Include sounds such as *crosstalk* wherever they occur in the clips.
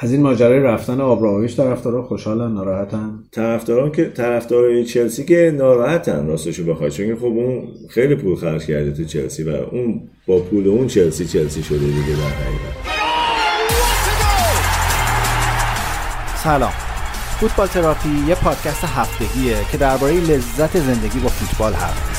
از این ماجرای رفتن آبراهویچ طرفدارا خوشحالن ناراحتن؟ طرفداران که طرفدارای چلسی که ناراحتن راستشو بخوای چون خب اون خیلی پول خرج کرده تو چلسی و اون با پول اون چلسی چلسی شده دیگه در حقیقت. سلام. فوتبال تراپی یه پادکست هفتگیه که درباره لذت زندگی با فوتبال حرف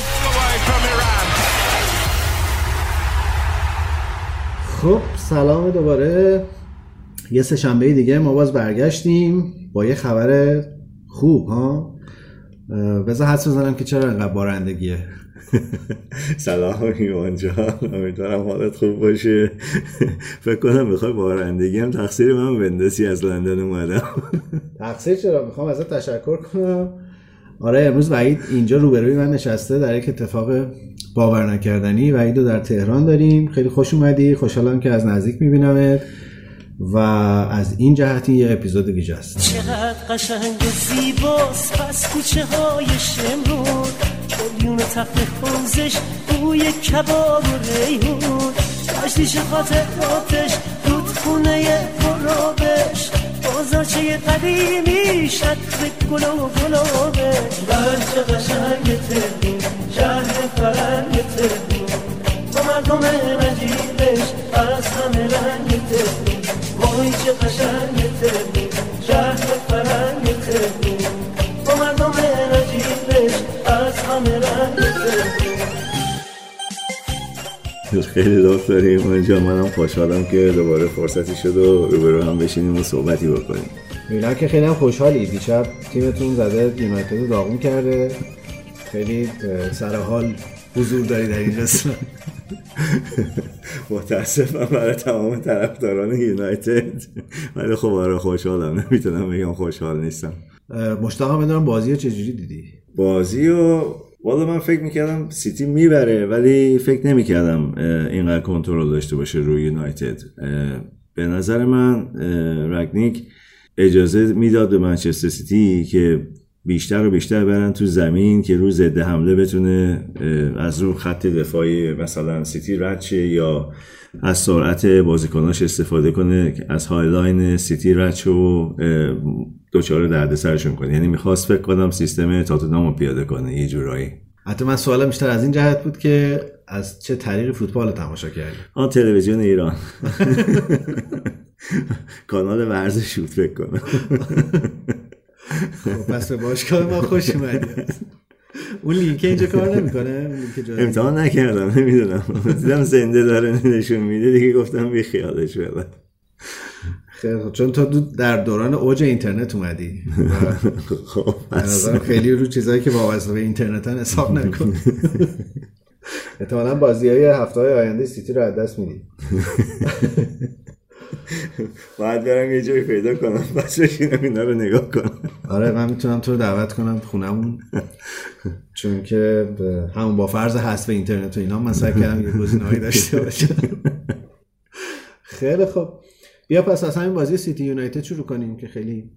خب سلام دوباره. یه سه شنبه دیگه ما باز برگشتیم با یه خبر خوب ها؟ بذار حدس بزنم که چرا انقدر بارندگیه. *laughs* سلام ایمان جان. امیدوارم حالت خوب باشه. فکر کنم می‌خوای بارندگی هم تقصیر من بندسی از لندن اومدم. تقصیر چرا؟ می‌خوام ازت تشکر کنم. آره امروز وعید اینجا روبروی من نشسته در یک اتفاق باور نکردنی. وعید رو در تهران داریم. خیلی خوش اومدی. خوشحالم که از نزدیک میبینمت و از این جهتی یه اپیزود ویژه است چقدر قشنگ زیباست. پس کوچه های شمرون میون تخت خوزش بوی کباب و ریحون. تشتیش خاطراتش دود خونه بازارچه قدیمی شد گل و گلابش بچه قشنگ تهرون شهر فرنگ تهرون با مردم نجیبش از همه رنگ تهرون وای چه قشنگ تهرون شهر فرنگ تهرون با مردم نجیبش از همه رنگ خیلی لطف داریم. اونجا منم خوشحالم که دوباره فرصتی شد و روبرو هم بشینیم و صحبتی بکنیم. می‌بینم که خیلی هم خوشحالی. دیشب تیمتون زده یونایتد داغون کرده. خیلی سر حال حضور داری در این قسمت. *laughs* متاسفم برای تمام طرفداران یونایتد. ولی خب آره خوشحالم. نمی‌تونم بگم خوشحال نیستم. مشتاقم بدونم بازی رو چجوری دیدی؟ بازی رو والا من فکر می‌کردم سیتی می‌بره ولی فکر نمی‌کردم اینقدر کنترل داشته باشه روی یونایتد. به نظر من رگنیک اجازه می‌داد به منچستر سیتی که بیشتر و بیشتر برن تو زمین که رو ضد حمله بتونه از رو خط دفاعی مثلا سیتی رد یا از سرعت بازیکناش استفاده کنه از high line سیتی رد و دچار دردسرشون کنه. یعنی می‌خواست فکر کنم سیستم تاتنام رو پیاده کنه یه جورایی. حتی من سوالم بیشتر از این جهت بود که از چه طریق فوتبال تماشا کردی؟ آن تلویزیون ایران. *laughs* کانال ورزش شد فکر کنم. *laughs* خب، پس به باشگاه ما خوش اومدی. اون لینک اینجا کار نمی‌کنه؟ امتحان نکردم نمی‌دونم. دیدم زنده داره نشون میده. دیگه گفتم بی خیالش بله خیلی چون تو در دوران اوج اینترنت اومدی. *laughs* خب خیلی رو چیزایی که وابسته به اینترنت حساب نکن. *laughs* احتمالا بازی های هفته های آینده سیتی رو از دست میدی. *laughs* *laughs* باید برم یه جایی پیدا کنم. بس بشینم اینا رو نگاه کنم. آره من می‌تونم تو رو دعوت کنم خونمون چون که همون با فرض حذف اینترنت و اینا من سعی کردم یه گزینه‌ای داشته باشم. خیلی خوب. بیا پس از همین بازی سیتی یونایتد شروع کنیم که خیلی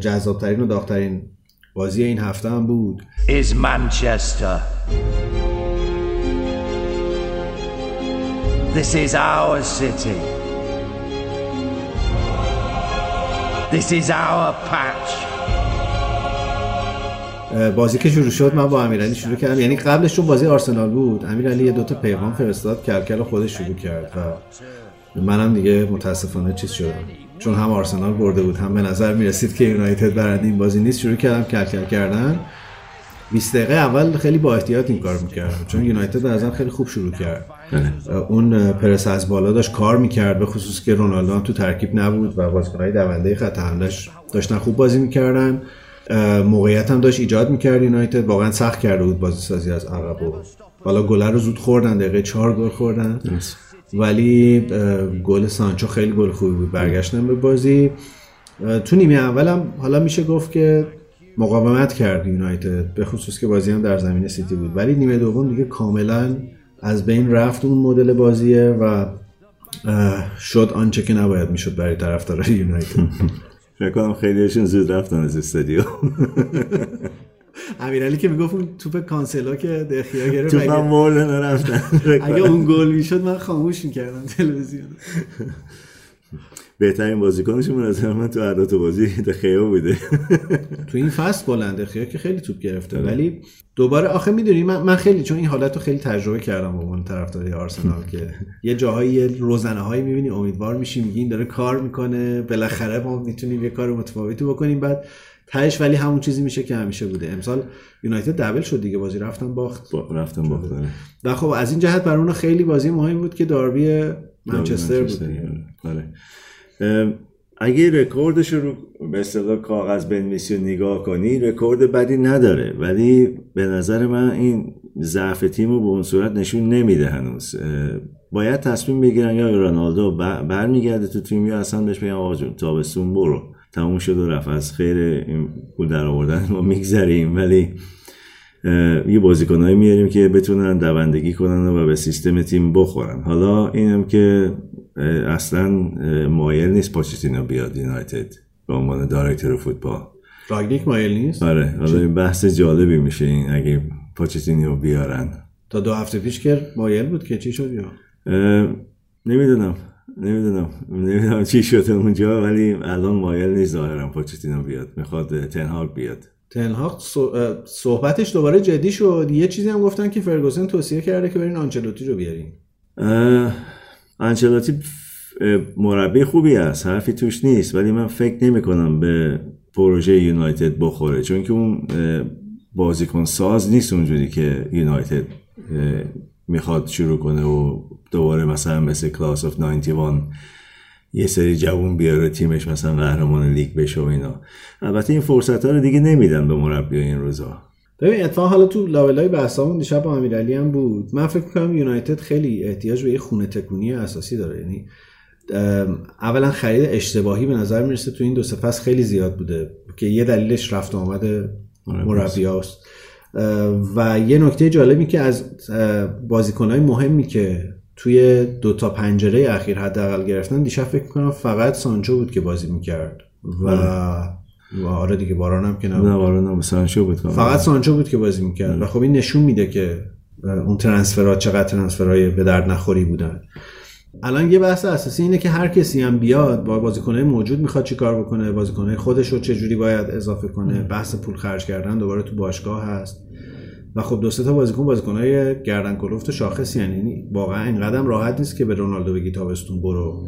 جذابترین و داغترین بازی این هفته هم بود. Is Manchester. This is our city. This is our patch. بازی که شروع شد من با امیرعلی شروع کردم. یعنی قبلش چون بازی آرسنال بود امیرعلی یه دوتا پیغام فرستاد کلکل خودش شروع کرد و منم دیگه متاسفانه چیز شدم. چون هم آرسنال برده بود هم به نظر می‌رسید که یونایتد برنده این بازی نیست شروع کردم کلکل کردن. 20 دقیقه اول خیلی با احتیاط این کار می‌کردم چون یونایتد از خیلی خوب شروع کرد. اون پرس از بالا داشت کار می‌کرد به خصوص که رونالدو تو ترکیب نبود و بازیکنهای دونده خط حملهش داشتن خوب بازی می‌کردن. موقعیت هم داشت ایجاد می‌کرد یونایتد. واقعا سخت کرده بود بازی سازی از عقب و حالا گلر رو زود خوردن دقیقه چهار گل خوردن. ولی گل سانچو خیلی گل خوبی بود برگشتن به بازی. تو نیمه اولم حالا میشه گفت که مقاومت کرد یونایتد به خصوص که بازی هم در زمین سیتی بود. ولی نیمه دوم دیگه کاملا از بین رفت اون مدل بازیه و شد آنچه که نباید می‌شد برای طرفدارای یونایتد. *laughs* فکر کنم خیلیشون زود رفتن از استادیوم *laughs* امیرعلی که می‌گفت اون توپ کانسلا که دخیا گرفت توپ هم نرفتن. *laughs* اگه اون گل می‌شد من خاموش می‌کردم تلویزیون. بهترین بازیکنشون به نظر من تو عدات بازی. *laughs* دخیا بوده. تو این فصل بلند دخیا که خیلی توپ گرفته. ولی دوباره آخه می‌دونی من, من خیلی چون این حالت رو خیلی تجربه کردم با اون طرفداری آرسنال *laughs* که یه جاهایی روزنه هایی می‌بینی امیدوار میشی میگی این داره کار می‌کنه. بالاخره ما می‌تونیم یه کار متفاوتی بکنیم. بعد تهش ولی همون چیزی میشه که همیشه بوده. امسال یونایتد double شد دیگه بازی رفتن باخت. با رفتن باخت و خب از این جهت برای اون خیلی بازی مهم بود که داربی منچستر بود. آره. اگه رکوردش رو به اصطلاح کاغذ بنویسی و نگاه کنی رکورد بدی نداره. ولی به نظر من این ضعف تیم رو به اون صورت نشون نمیده هنوز. باید تصمیم بگیرن یا رونالدو برمیگرده تو تیم یا اصلا بهش بگم آقا جون تابستون برو. تموم شد و رفت. از خیر این پول در آوردن ما میگذریم. ولی یه بازیکنهایی میاریم که بتونن دوندگی کنن و به سیستم تیم بخورن. حالا اینم که اصلا مایل نیست پاچتینو بیاد یونایتد به عنوان دایرکتور فوتبال. راگنیک مایل نیست؟ آره حالا این بحث جالبی میشه این اگه پاچتینو بیارن. تا دو هفته پیش که مایل بود که چی شد یا؟ نمی‌دونم نمی‌دونم نمی‌دونم چی شده اونجا ولی الان مایل نیست ظاهرا پاچتینو بیاد می‌خواد تنهاگ بیاد. تنهاگ صحبتش دوباره جدی شد. یه چیزی هم گفتن که فرگوسن توصیه کرده که برین آنچلوتی رو بیارین. آنچلوتی مربی خوبی است. حرفی توش نیست. ولی من فکر نمی کنم به پروژه یونایتد بخوره. چون که اون بازیکن ساز نیست اونجوری که یونایتد می‌خواد شروع کنه و دوباره مثلا مثل class of 91 یه سری جوون بیاره تیمش مثلا قهرمان لیگ بشه و اینا. البته این فرصت ها رو دیگه نمیدن به مربی این روزا. ببین اتفاقا حالا تو لابلای بحثامون دیشب با امیرعلی هم بود. من فکر می‌کنم یونایتد خیلی احتیاج به یه خونه تکونی اساسی داره. یعنی اولا خرید اشتباهی به نظر می‌رسه تو این دو سه فصل خیلی زیاد بوده که یه دلیلش رفت آمد مربی هاست. و یه نکته جالبی که از بازیکنهای مهمی که توی دو تا پنجره اخیر حداقل گرفتن دیشب فکر کنم فقط سانچو بود که بازی می‌کرد. و و آره دیگه باران هم که نبود. نه باران هم سانچو بود فقط سانچو بود که بازی می‌کرد. و خب این نشون میده که اون ترنسفرات چقدر ترنسفرهای به درد نخوری بودن. الان یه بحث اساسی اینه که هر کسی هم بیاد با بازیکنهای موجود می‌خواد چیکار بکنه بازیکنهای خودش رو چه جوری باید اضافه کنه. بحث پول خرج کردن دوباره تو باشگاه هست. و خب دو سه تا بازیکن بازیکنهای گردن کلفت شاخصی یعنی واقعا اینقدر راحت نیست که به رونالدو بگی تابستون برو.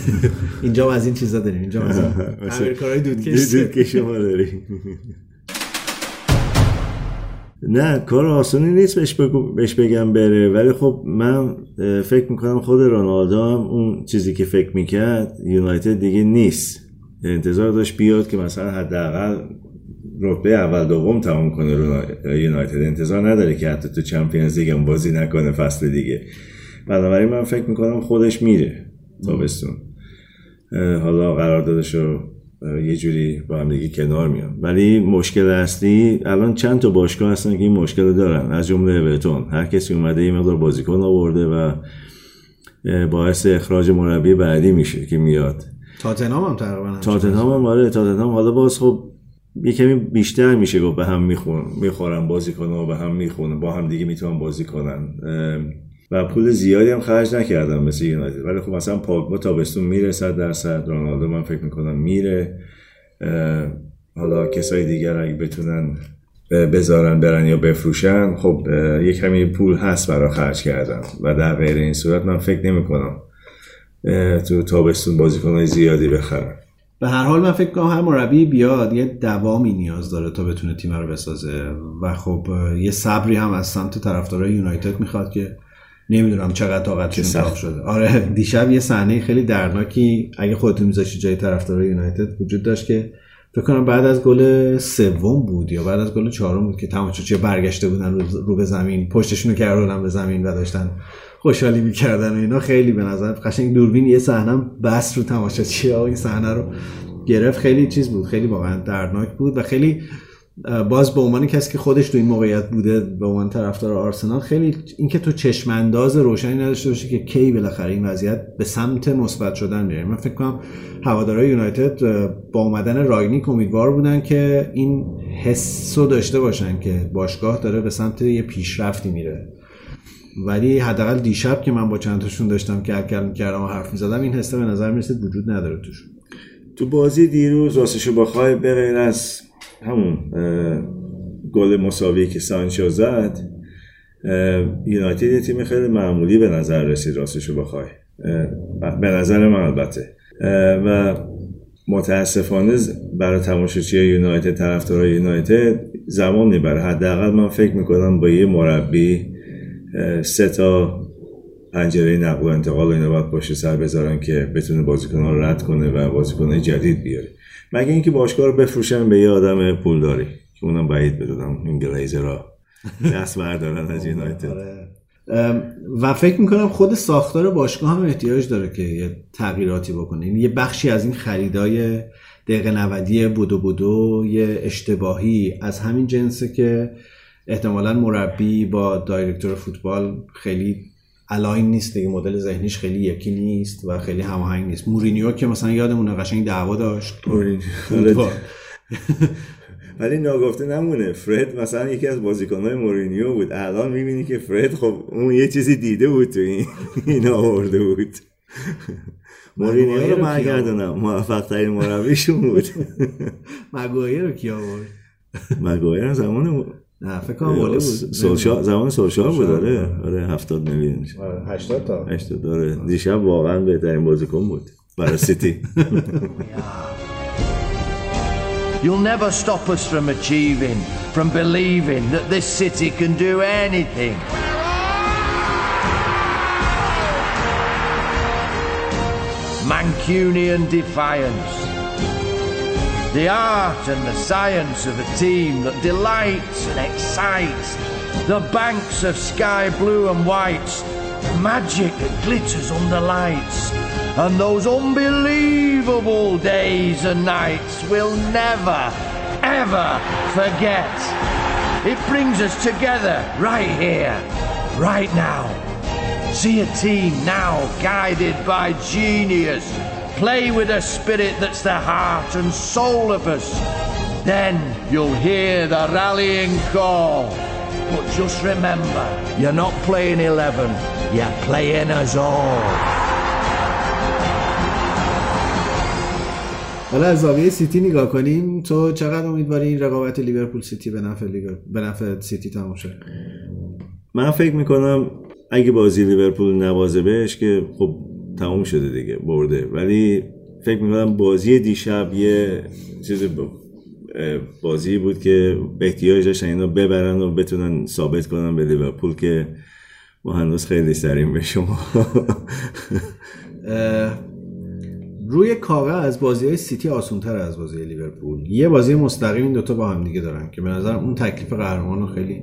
*laughs* اینجا از این چیزا داریم اینجا از *laughs* امریکای دودکش. دودکش ما داریم. *laughs* نه کار آسانی نیست بهش, بهش بگم بره. ولی خب من فکر می‌کنم خود رونالدو هم اون چیزی که فکر می‌کرد یونایتد دیگه نیست. انتظار داشت بیاد که مثلا حداقل رتبه اول دوم تمام کنه یونایتد. انتظار نداره که حتی تو چمپیونز لیگ هم بازی نکنه فصل دیگه. بنابراین من فکر می‌کنم خودش میره. تابستون حالا قرار دادش رو یه جوری با هم دیگه کنار میان. ولی مشکل اصلی الان چند تا باشگاه هستن که این مشکل رو دارن. از جمله اورتون. هر کسی اومده یه مقدار بازیکن آورده و باعث اخراج مربی بعدی میشه که میاد. تاتنهام هم تقریبا تاتنهام هم آره تاتنهام. حالا باز خب یه کمی بیشتر میشه گفت به هم می‌خورن می‌خورن بازی کنن و به هم می‌خونن با هم دیگه می‌تونن بازی کنن. و پول زیادی هم خرج نکردم مثل یونایتد. ولی خب مثلا پاگبا تابستون میره صد درصد رونالدو من فکر می‌کنم میره. حالا کسای دیگر اگه بتونن بذارن برن یا بفروشن خب یه کمی پول هست برای خرج کردن و در غیر این صورت من فکر نمی کنم تو تابستون بازیکنهای زیادی بخرن. به هر حال من فکر کنم هر مربی بیاد یه دوامی نیاز داره تا بتونه تیم رو بسازه. و خب یه صبری هم از سمت طرفدارای یونایتد می‌خواد که نمی‌دونم چقدر طاقتشون تاق شده. آره دیشب یه صحنه خیلی دردناکی اگه خودتون میذاشی جای طرفدارای یونایتد وجود داشت که فکر کنم بعد از گل سوم بود یا بعد از گل چهارم بود که تماشاچی برگشته بودن رو به زمین پشتشون رو کردن به زمین و داشتن خوشحالی می‌کردن و اینا. خیلی به نظر قشنگ دوربین یه صحنه بس رو تماشاچی ها این صحنه رو گرفت. خیلی چیز بود خیلی واقعا دردناک بود و خیلی باز به عنوان کسی که خودش تو این موقعیت بوده به عنوان طرفدار آرسنال خیلی اینکه تو چشم انداز روشنی نداشته باشی که کی بالاخره این وضعیت به سمت مثبت شدن میره من فکر کنم هوادارهای یونایتد با اومدن راگنیک امیدوار بودن که این حس رو داشته باشن که باشگاه داره به سمت یه پیشرفتی میره. ولی حداقل دیشب که من با چند تاشون داشتم که کل می‌کردم و حرف می‌زدم این حسه به نظر می‌رسید وجود نداره توش تو بازی دیروز راستشو بخوای به غیر از همون گل مساوی که سانچو زد یونایتد یه تیم خیلی معمولی به نظر رسید راستشو بخوای. به نظر من البته. و متاسفانه برای تماشاچی یونایتد طرفدارای یونایتد زمان می‌بره. حداقل من فکر می‌کنم با یه مربی سه تا پنجره نقل و انتقال و اینا باید باشه سر بذارن که بتونه بازیکن رو رد کنه و بازیکن جدید بیاره. مگه اینکه باشگاه رو بفروشن به یه آدم پولداری که اونم بعید بدونم این گلیزر دست بردارن از یونایتد. آره. و فکر می‌کنم خود ساختار باشگاه هم احتیاج داره که یه تغییراتی بکنه. این یه بخشی از این خریدای دقیقه نودی بدو بدو یه اشتباهی از همین جنسه که احتمالا مربی با director فوتبال خیلی align نیست دیگه مدل ذهنیش خیلی یکی نیست و خیلی هماهنگ نیست. مورینیو که مثلا یادمونه قشنگ دعوا داشت. ولی ناگفته نمونه. فرد مثلا یکی از بازیکنهای مورینیو بود. الان می‌بینی که فرد خب اون یه چیزی دیده بود تو این این آورده بود. مورینیو رو برگردونم. موفق ترین مربیشون بود. *laughs* مگوایر رو کی آورد؟ مگوایر زمان نه فکر کنم بود سولشار زمان سولشار بود آره آره 70 میلیون 80 تا 80 آره دیشب واقعا بهترین بازیکن بود برای سیتی You'll never stop us from achieving, from believing that this city can do anything. Mancunian defiance. The art and the science of a team that delights and excites. The banks of sky blue and whites. Magic that glitters under lights. And those unbelievable days and nights we'll never, ever forget. It brings us together right here, right now. See a team now guided by genius play with a spirit that's the heart and soul of us. Then you'll hear the rallying call. But just remember, you're not playing 11, you're playing us all. حالا از زاویه سیتی نگاه کنیم تو چقدر امیدواری این رقابت لیورپول سیتی به نفع به نفع سیتی تموم شه من فکر می‌کنم اگه بازی لیورپول نوازه بهش که خب تموم شده دیگه برده. ولی فکر می‌کنم بازی دیشب یه چیز بازی بود که احتیاج داشتن اینا ببرن و بتونن ثابت کنن به لیورپول که ما هنوز خیلی سریم به شما. روی کاغذ بازی های سیتی آسونتر از بازی لیورپول. یه بازی مستقیم این دوتا با هم دیگه دارن که به نظر اون تکلیف قهرمان رو خیلی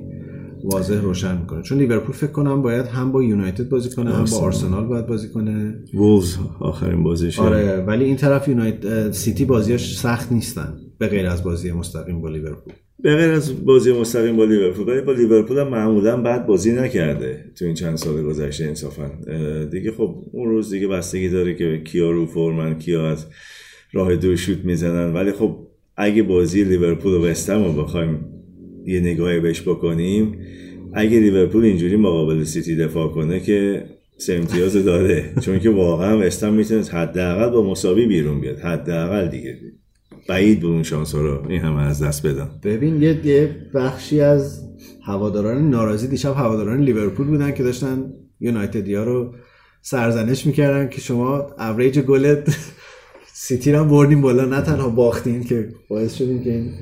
واضح روشن می‌کنه. چون لیورپول فکر کنم باید هم با یونایتد بازی کنه هم با آرسنال. باید بازی کنه. وولز آخرین بازیش. آره ولی این طرف یونایتد سیتی بازیاش سخت نیستن به غیر از بازی مستقیم با لیورپول. به غیر از بازی مستقیم با لیورپول. ولی با لیورپول هم معمولا بد بازی نکرده تو این چند سال گذشته انصافا. دیگه خب اون روز دیگه بستگی داره که کیا رو فرمن کیا از راه دور شوت می‌زنن. ولی خب اگه بازی لیورپول و وستهم رو بخوایم یه نگاهی بهش بکنیم. اگه لیورپول اینجوری مقابل سیتی دفاع کنه که سه امتیاز داره چون که واقعا وستهم می‌تونه حداقل با مساوی بیرون بیاد. حداقل دیگه. بعید بود اون شانس رو. این همه از دست بدن ببین یه, یه بخشی از هواداران ناراضی دیشب هواداران لیورپول بودن که داشتن یونایتدیا رو سرزنش می‌کردن که شما اوریج گلت *laughs* سیتی رو بردیم بالا. نه تنها باختین که باعث شدیم که این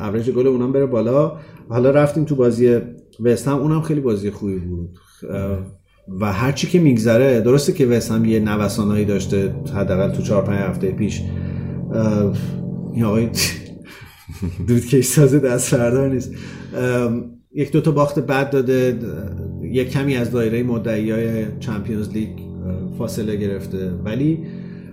اوریج گل اونم بره بالا. حالا رفتیم تو بازی وست هم اونم خیلی بازی خوبی بود. و هرچی که میگذره درسته که وست هم یه نوسانایی داشته حداقل تو 4 5 هفته پیش. این آقای *laughs* دود کش سازه دست بردار نیست. یک دوتا باخت بد داده. یک کمی از دایره مدعی های Champions League فاصله گرفته. ولی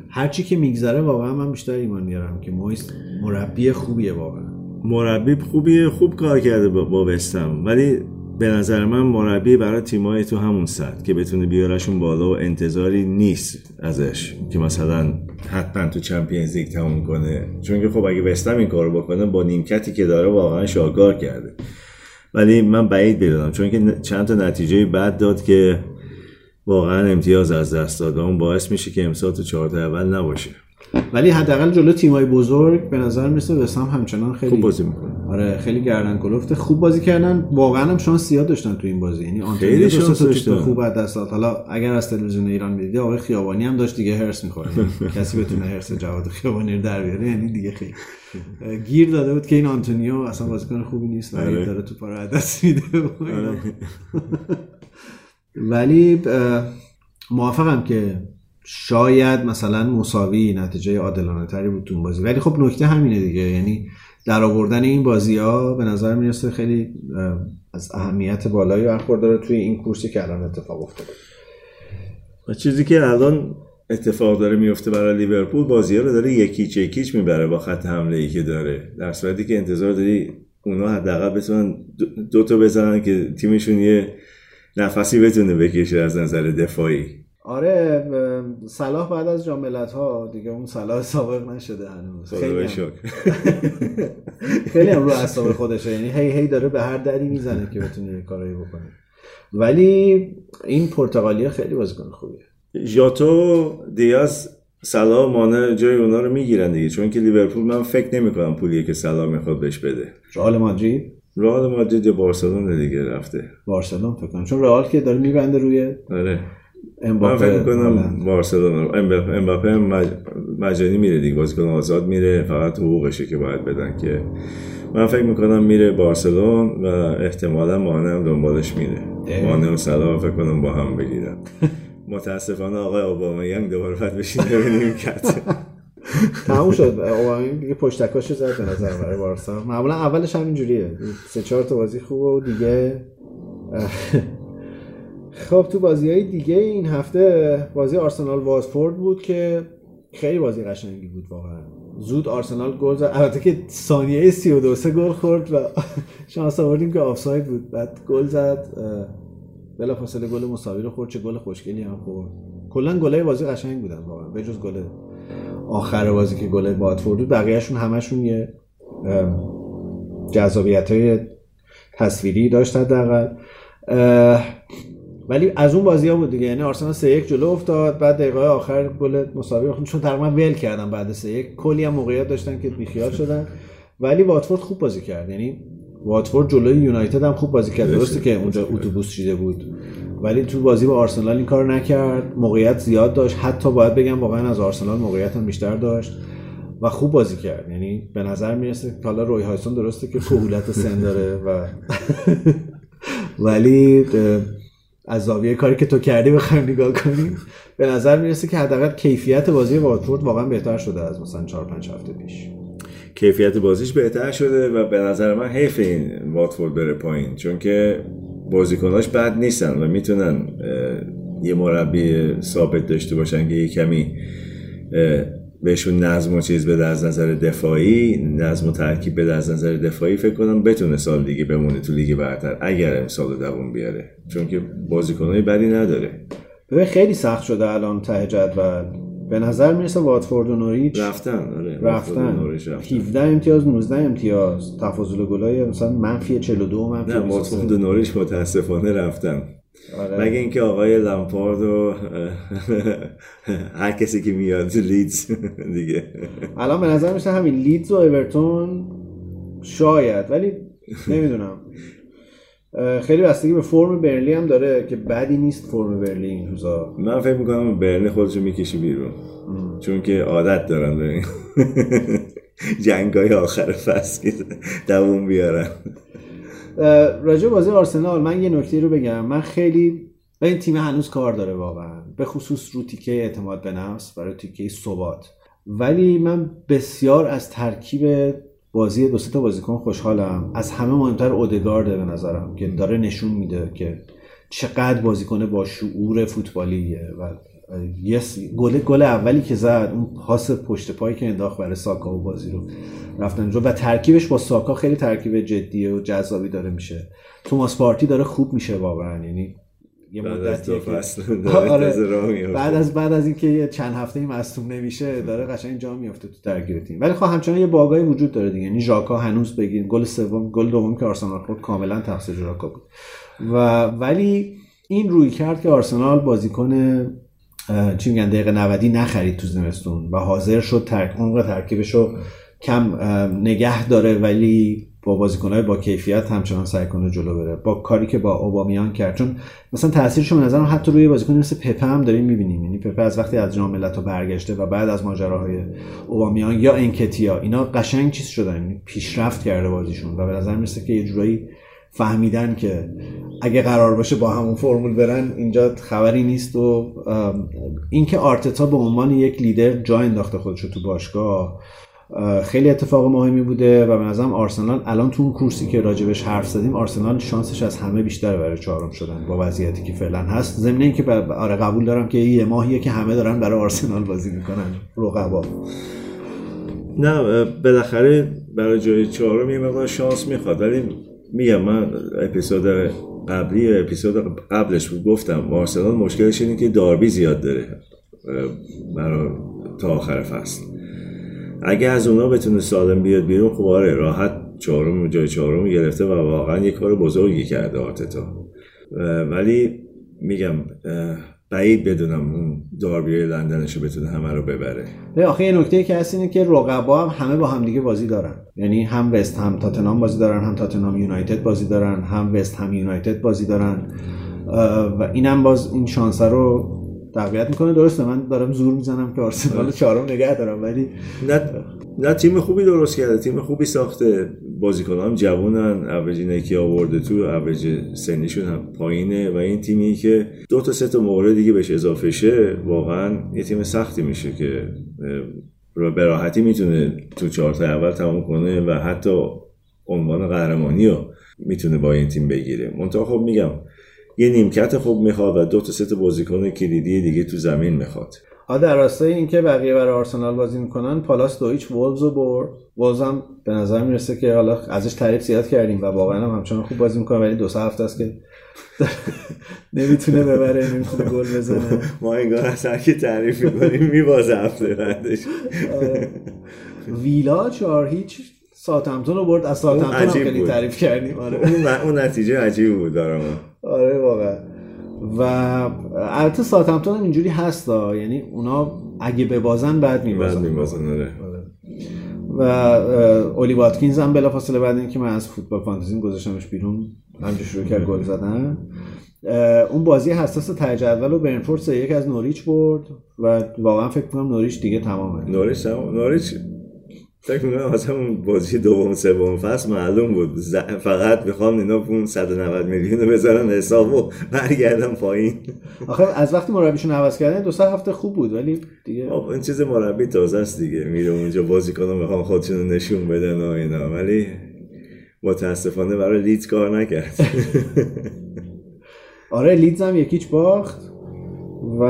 هرچی که میگذره واقعا من بیشتر ایمان میارم که مویس مربی خوبیه واقعا. مربی خوبیه خوب کار کرده با وستم ولی به نظر من مربی برای تیمای تو همون سطح که بتونه بیارشون بالا و انتظاری نیست ازش. که مثلا حتما تو چمپیونز لیگ تموم کنه. چون که خب اگه وستم این کارو بکنه با نیمکتی که داره واقعا شاهکار کرده. ولی من بعید بدونم چون که چند تا نتیجه بد داد که واقعا امتیاز از دست داد اون باعث میشه که امسال تو چهارتا اول نباشه. ولی حداقل جلو تیمای بزرگ به نظر می‌رسه وسام همچنان خیلی خوب بازی می‌کنه. آره خیلی گردن کلفته. خوب بازی کردن. واقعا هم شانس زیاد داشتن تو این بازی. یعنی خیلی شانس داشتن. خوب از دست داد. حالا اگر از تلویزیون ایران می‌دیدی آقای خیابانی هم داشت دیگه هرس می‌خوره *laughs* کسی بتونه هرس جواد خیابانی رو در بیاره یعنی دیگه خیلی. گیر داده بود که این آنتونیو اصلا بازیکن خوبی نیست ولی آره. داره تو پارو دست میده. آره. *laughs* ولی موافقم که شاید مثلا مساوی نتیجه عادلانه تری بود تو بازی. ولی خب نکته همینه دیگه. یعنی در آوردن این بازی ها به نظر می‌رسه خیلی از اهمیت بالایی برخورداره توی این کورسی که الان اتفاق افتاده. و چیزی که الان اتفاق داره میفته برای لیورپول بازی ها رو داره یکیچ یکیچ می‌بره با خط حمله ای که داره. در صورتی که انتظار داری اونا حداقل بتونن دو تا بزنن که تیمشون یه نفسی بتونه بکشه از نظر دفاعی. آره صلاح بعد از جاملت ها دیگه اون صلاح سابق نشده هنوز. خیلی هم. *laughs* خیلی هم رو اعصاب خودشه. یعنی هی هی داره به هر دری می‌زنه که بتونه یه کارایی بکنه ولی این پرتغالیا خیلی بازیکن خوبیه. ژاتو دیاز سلا مانه جای اونا رو می‌گیرن دیگه. چون که لیورپول من فکر نمی‌کنم پولیه که سلا می‌خواد بهش بده. رئال مادرید؟ رئال مادرید یا بارسلون دیگه رفته. بارسلون فکر کنم. چون رئال که داره میبنده روی آره. من فکر کنم بارسلونا امباپه مجانی میره دیگه. بازیکن آزاد میره. فقط حقوقشه که باید بدن که. من فکر می‌کنم میره بارسلون و احتمالا مانه هم دنبالش میره. مانه و سلام فکر کنم با هم بگیرن. *laughs* متاسفانه آقای اوباما ینگ دوباره باید بشین ببینیم کرد *laughs* تموم شد. اوباما دیگه پشتکاشو زد به نظر برای بارسا. معمولا اولش همین جوریه سه چهار تا بازی خوبه و دیگه خب تو بازی های دیگه این هفته بازی آرسنال وازفورد بود که خیلی بازی قشنگی بود واقعا. زود آرسنال گل زد. البته که ثانیه 32 سه گل خورد و *laughs* شانس آوردیم که آفساید بود. بعد گل زد. فاصله گل مساوی رو خورد چه گل خوشگلی هم خورد. کلا گلای بازی قشنگ بودن واقعا. به جز گل آخر بازی که گل واتفورد بود بقیه‌شون همشون یه جذابیت های تصویری داشت حداقل ولی از اون بازی ها بود دیگه یعنی آرسنال 3 1 جلو افتاد بعد دقیقه آخر گل مساوی خود چون تقریبا ول کردن بعد 3 1 کلی هم موقعیت داشتن که بیخیال شدن. ولی واتفورد خوب بازی کرد یعنی واتفورد جلوی یونایتد هم خوب بازی کرد درسته که اونجا اتوبوس چیده بود. ولی تو بازی با آرسنال این کار نکرد. موقعیت زیاد داشت. حتی باید بگم واقعا از آرسنال موقعیت هم بیشتر داشت و خوب بازی کرد. یعنی به نظر می‌رسه حالا روی هایسون درسته که کهولت سن داره و *laughs* ولی از زاویه کاری که تو کردی بخوایم نگاه کنیم به نظر می‌رسه که حداقل کیفیت بازی واتفورد واقعا بهتر شده از مثلا 4 5 هفته پیش. کیفیت بازیش بهتر شده و به نظر من حیف این واتفورد بره پایین. چون که بازیکناش بد نیستن و می‌تونن یه مربی ثابت داشته باشن که یه کمی بهشون نظم و چیز بده از نظر دفاعی نظم و ترکیب بده از نظر دفاعی. فکر کنم بتونه سال دیگه بمونه تو لیگ برتر اگر امسال دوم بیاره. چون که بازیکنای بدی نداره. ببین خیلی سخت شده الان ته جدول. به نظر می‌رسه واتفورد و نوریچ رفتن آره رفتن. 17 امتیاز 19 امتیاز. تفاضل گلای مثلا منفی 42 منفی نه واتفورد و نوریچ متاسفانه رفتن. آره. مگه اینکه آقای لامپارد و هر کسی که میاد لیدز دیگه. الان به نظر میشه همین لیدز و اورتون شاید ولی نمی‌دونم. *laughs* خیلی بستگی به فرم برلی هم داره که بدی نیست فرم برلی این روزا. من فکر می‌کنم برلی خودشو می‌کشی بیرون. چون که عادت دارن دارین *laughs* جنگ های آخر فصل که دووم بیارن راجع بازی آرسنال من یه نکته رو بگم. من خیلی و این تیم هنوز کار داره واقعا. به خصوص رو تیکه اعتماد به نفس برای تیکه ثبات. ولی من بسیار از ترکیب بازی دو تا بازیکن خوشحالم. از همه مهمتر اودگارده به نظرم که داره نشون میده که چقدر بازیکن با شعور فوتبالیه و یه گل گل اولی که زد اون پاس پشت پایی که انداخت برای ساکا و بازی رو رفتن و ترکیبش با ساکا خیلی ترکیب جدیه و جذابی داره میشه. توماس پارتی داره خوب میشه واقعا. یعنی یه مدتیه دو که- *laughs* آره. بعد از بعد از اینکه چند هفته مصدوم نمیشه داره قشنگ جا میفته تو ترکیب تیم. ولی خب همچنان یه باگایی وجود داره دیگه. یعنی ژاکا هنوز بگیر گل سوم گل دوم که آرسنال خورد کاملا تقصیر ژاکا بود. و ولی این روی کرد که آرسنال بازیکن چی میگن دقیقه 90 نخرید تو زمستون و حاضر شد ترک عمق ترکیبش رو کم نگه داره ولی با بازیکنهای با کیفیت همچنان سعی کنه جلو بره. با کاری که با اوبامیان کرد. چون مثلا تاثیرش به نظرم حتی روی بازیکن مثل پپه هم داریم می‌بینیم. یعنی پپه از وقتی از جام ملت‌ها برگشته و بعد از ماجراهای اوبامیان یا انکتیا اینا قشنگ چیز شدن. یعنی پیشرفت کرده بازیشون و به نظر می‌رسه که یه جورایی فهمیدن که اگه قرار باشه با همون فرمول برن اینجا خبری نیست و اینکه آرتتا به عنوان یک لیدر جا انداخته خودش تو باشگاه اه، خیلی اتفاق مهمی بوده و به نظرم آرسنال الان تو اون کورسی که راجبش حرف زدیم آرسنال شانسش از همه بیشتر برای چهارم شدن با وضعیتی که فعلا هست. ضمن اینکه ب- آره قبول دارم که یه ماهیه که همه دارن برای آرسنال بازی می‌کنن. رقبا. نه بالاخره برای جای چهارم یه مقدار شانس می‌خواد. ولی میگم من اپیزود قبلی اپیزود قبلش بود گفتم آرسنال مشکلش اینه که داربی زیاد داره. برای تا آخر فصل. اگه از اونا بتونه سالم بیاد بیرون خب آره راحت چهارم جای چهارم گرفته و واقعا یه کار بزرگی کرده آرتتا. ولی میگم بعید بدونم اون داربی لندنش رو بتونه همه رو ببره. به آخه یه نکته که هست اینه که رقبا هم همه با همدیگه بازی دارن. یعنی هم وست هم تاتنهام بازی دارن هم تاتنهام یونایتد بازی دارن هم وست هم یونایتد بازی دارن. و اینم باز این شانس رو تقویت می‌کنه. درسته من دارم زور می‌زنم که آرسنال چهارم نگه دارم ولی نه نه تیم خوبی درست کرده. تیم خوبی ساخته. بازیکنان هم جوونن اوج نکی آورده تو اوج سنیشون هم پایینه و این تیمی که دو تا سه تا مورد دیگه بهش اضافه شه واقعا یه تیم سختی میشه که به راحتی می‌تونه تو چهار تا اول تموم کنه و حتی عنوان قهرمانی رو می‌تونه با این تیم بگیره. منتها خب میگم یه نیمکت خوب می‌خواد و دو تا سه تا بازیکن کلیدی دیگه تو زمین می‌خواد. ها در راستای اینکه بقیه برای آرسنال بازی می‌کنن پالاس دویچ وولز رو برد. وولز هم به نظر می‌رسه که حالا ازش تعریف زیاد کردیم و واقعا هم همچنان خوب بازی می‌کنه ولی دو سه هفته است که *laughs* نمی‌تونه ببره نمی‌تونه گل بزنه. *laughs* ما انگار از هر کی تعریف می‌کنیم میبازه هفته بعدش. ویلا چهار هیچ ساوثهمپتون رو برد. از ساوثهمپتون هم خیلی. تعریف کردیم. آره. اون, اون نتیجه عجیب بود دارم آره واقعا. و البته ساوثهمپتون هم اینجوری هستا یعنی اونا اگه ببازن بد بد میبازن میبازن آره. و اولی واتکینز هم بلافاصله بعد اینکه من از فوتبال فانتزیم گذاشتمش بیرون همینجا شروع کرد گل زدن. اون بازی حساس ته جدول رو برنتفورد یک از نوریچ برد و واقعا فکر کنم نوریچ دیگه تمامه. نوریچ نوریچ فکر می‌کنم اصلا اون بازی دوم سوم فصل معلوم بود. فقط می‌خوام اینا اون 190 میلیون رو بذارن حساب و برگردم پایین. آخه از وقتی مربیشون عوض کردن دو سه هفته خوب بود ولی دیگه خب این چیز مربی تازه است دیگه. میره اونجا بازیکن‌ها می‌خوام خودشون نشون بدن و اینا. ولی متاسفانه برای لیدز کار نکرد. *laughs* آره لیدز هم یکیچ باخت. و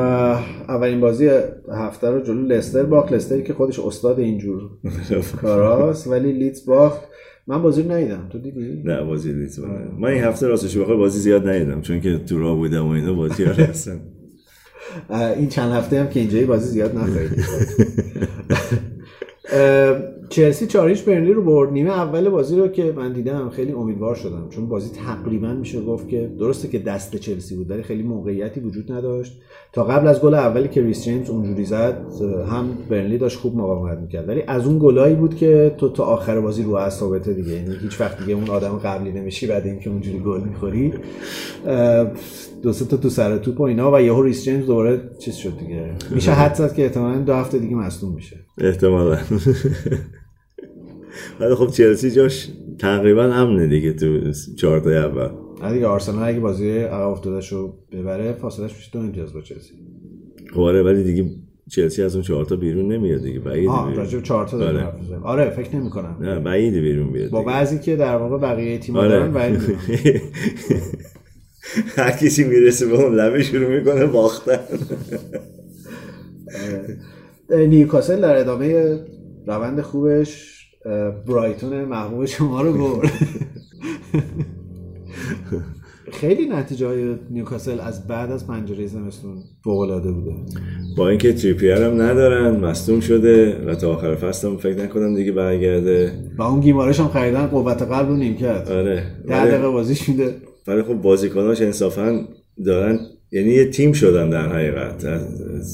اولین بازی هفته رو جلو لستر باخت. لستری که خودش استاد اینجور *laughs* کاراست ولی لیدز باخت. من بازی رو ندیدم. تو دیدی؟ نه بازی لیدز. من این هفته راستش بخوای بازی زیاد ندیدم چون که تو راه بودم و اینا بازی ها *laughs* اه، این چند هفته هم که اینجایی بازی زیاد نخواهید *laughs* چلسی چاریش برنلی رو برد. نیمه اول بازی رو که من دیدم خیلی امیدوار شدم چون بازی تقریبا میشه گفت که درسته که دست چلسی بود ولی خیلی موقعیتی وجود نداشت. تا قبل از گل اولی که ریس جیمز اونجوری زد هم برنلی داشت خوب مقاومت می‌کرد. ولی از اون گلایی بود که تو تا آخر بازی رو اعصابته دیگه. یعنی هیچ وقت دیگه اون آدم قبلی نمیشی بعد اینکه اونجوری گل می‌خوری. دو سه تا تو سر توپ و اینا و یهو ریس جیمز دوباره چیز شد دیگه. میشه *laughs* حد زد که احتمالاً دو هفته دیگه مصدوم میشه. احتمالا. ولی خب چلسی جاش تقریبا امنه دیگه تو چهار تا اول آره دیگه آرسنال اگه بازی عقب افتادهش رو ببره فاصلش میشه دو امتیاز با چلسی خب آره ولی دیگه چلسی از اون چهار تا بیرون نمیاد دیگه بعیده آه. راجع به 4 تا آره. آره فکر نمی‌کنم نه بعیده بیرون بیاد با. بعضی که در واقع بقیه تیم‌ها آره. دارن بعید. *laughs* هر کسی می‌رسه به اون لبه شروع می‌کنه باختن نیوکاسل در ادامه روند خوبش برایتون محبوب شما رو برد. خیلی نتیجه های نیوکاسل از بعد از پنجره زمستون فوق العاده بوده. با اینکه تریپیر هم ندارن مصدوم شده و تا آخر فصل هم فکر نکنم دیگه برگرده. و اون گیمارش هم خریدن قوت قلب رو نیم کرد آره ده ولی- دقیقه بازیش میده ولی خب بازیکناش انصافا دارن یعنی یه تیم شدن در حقیقت.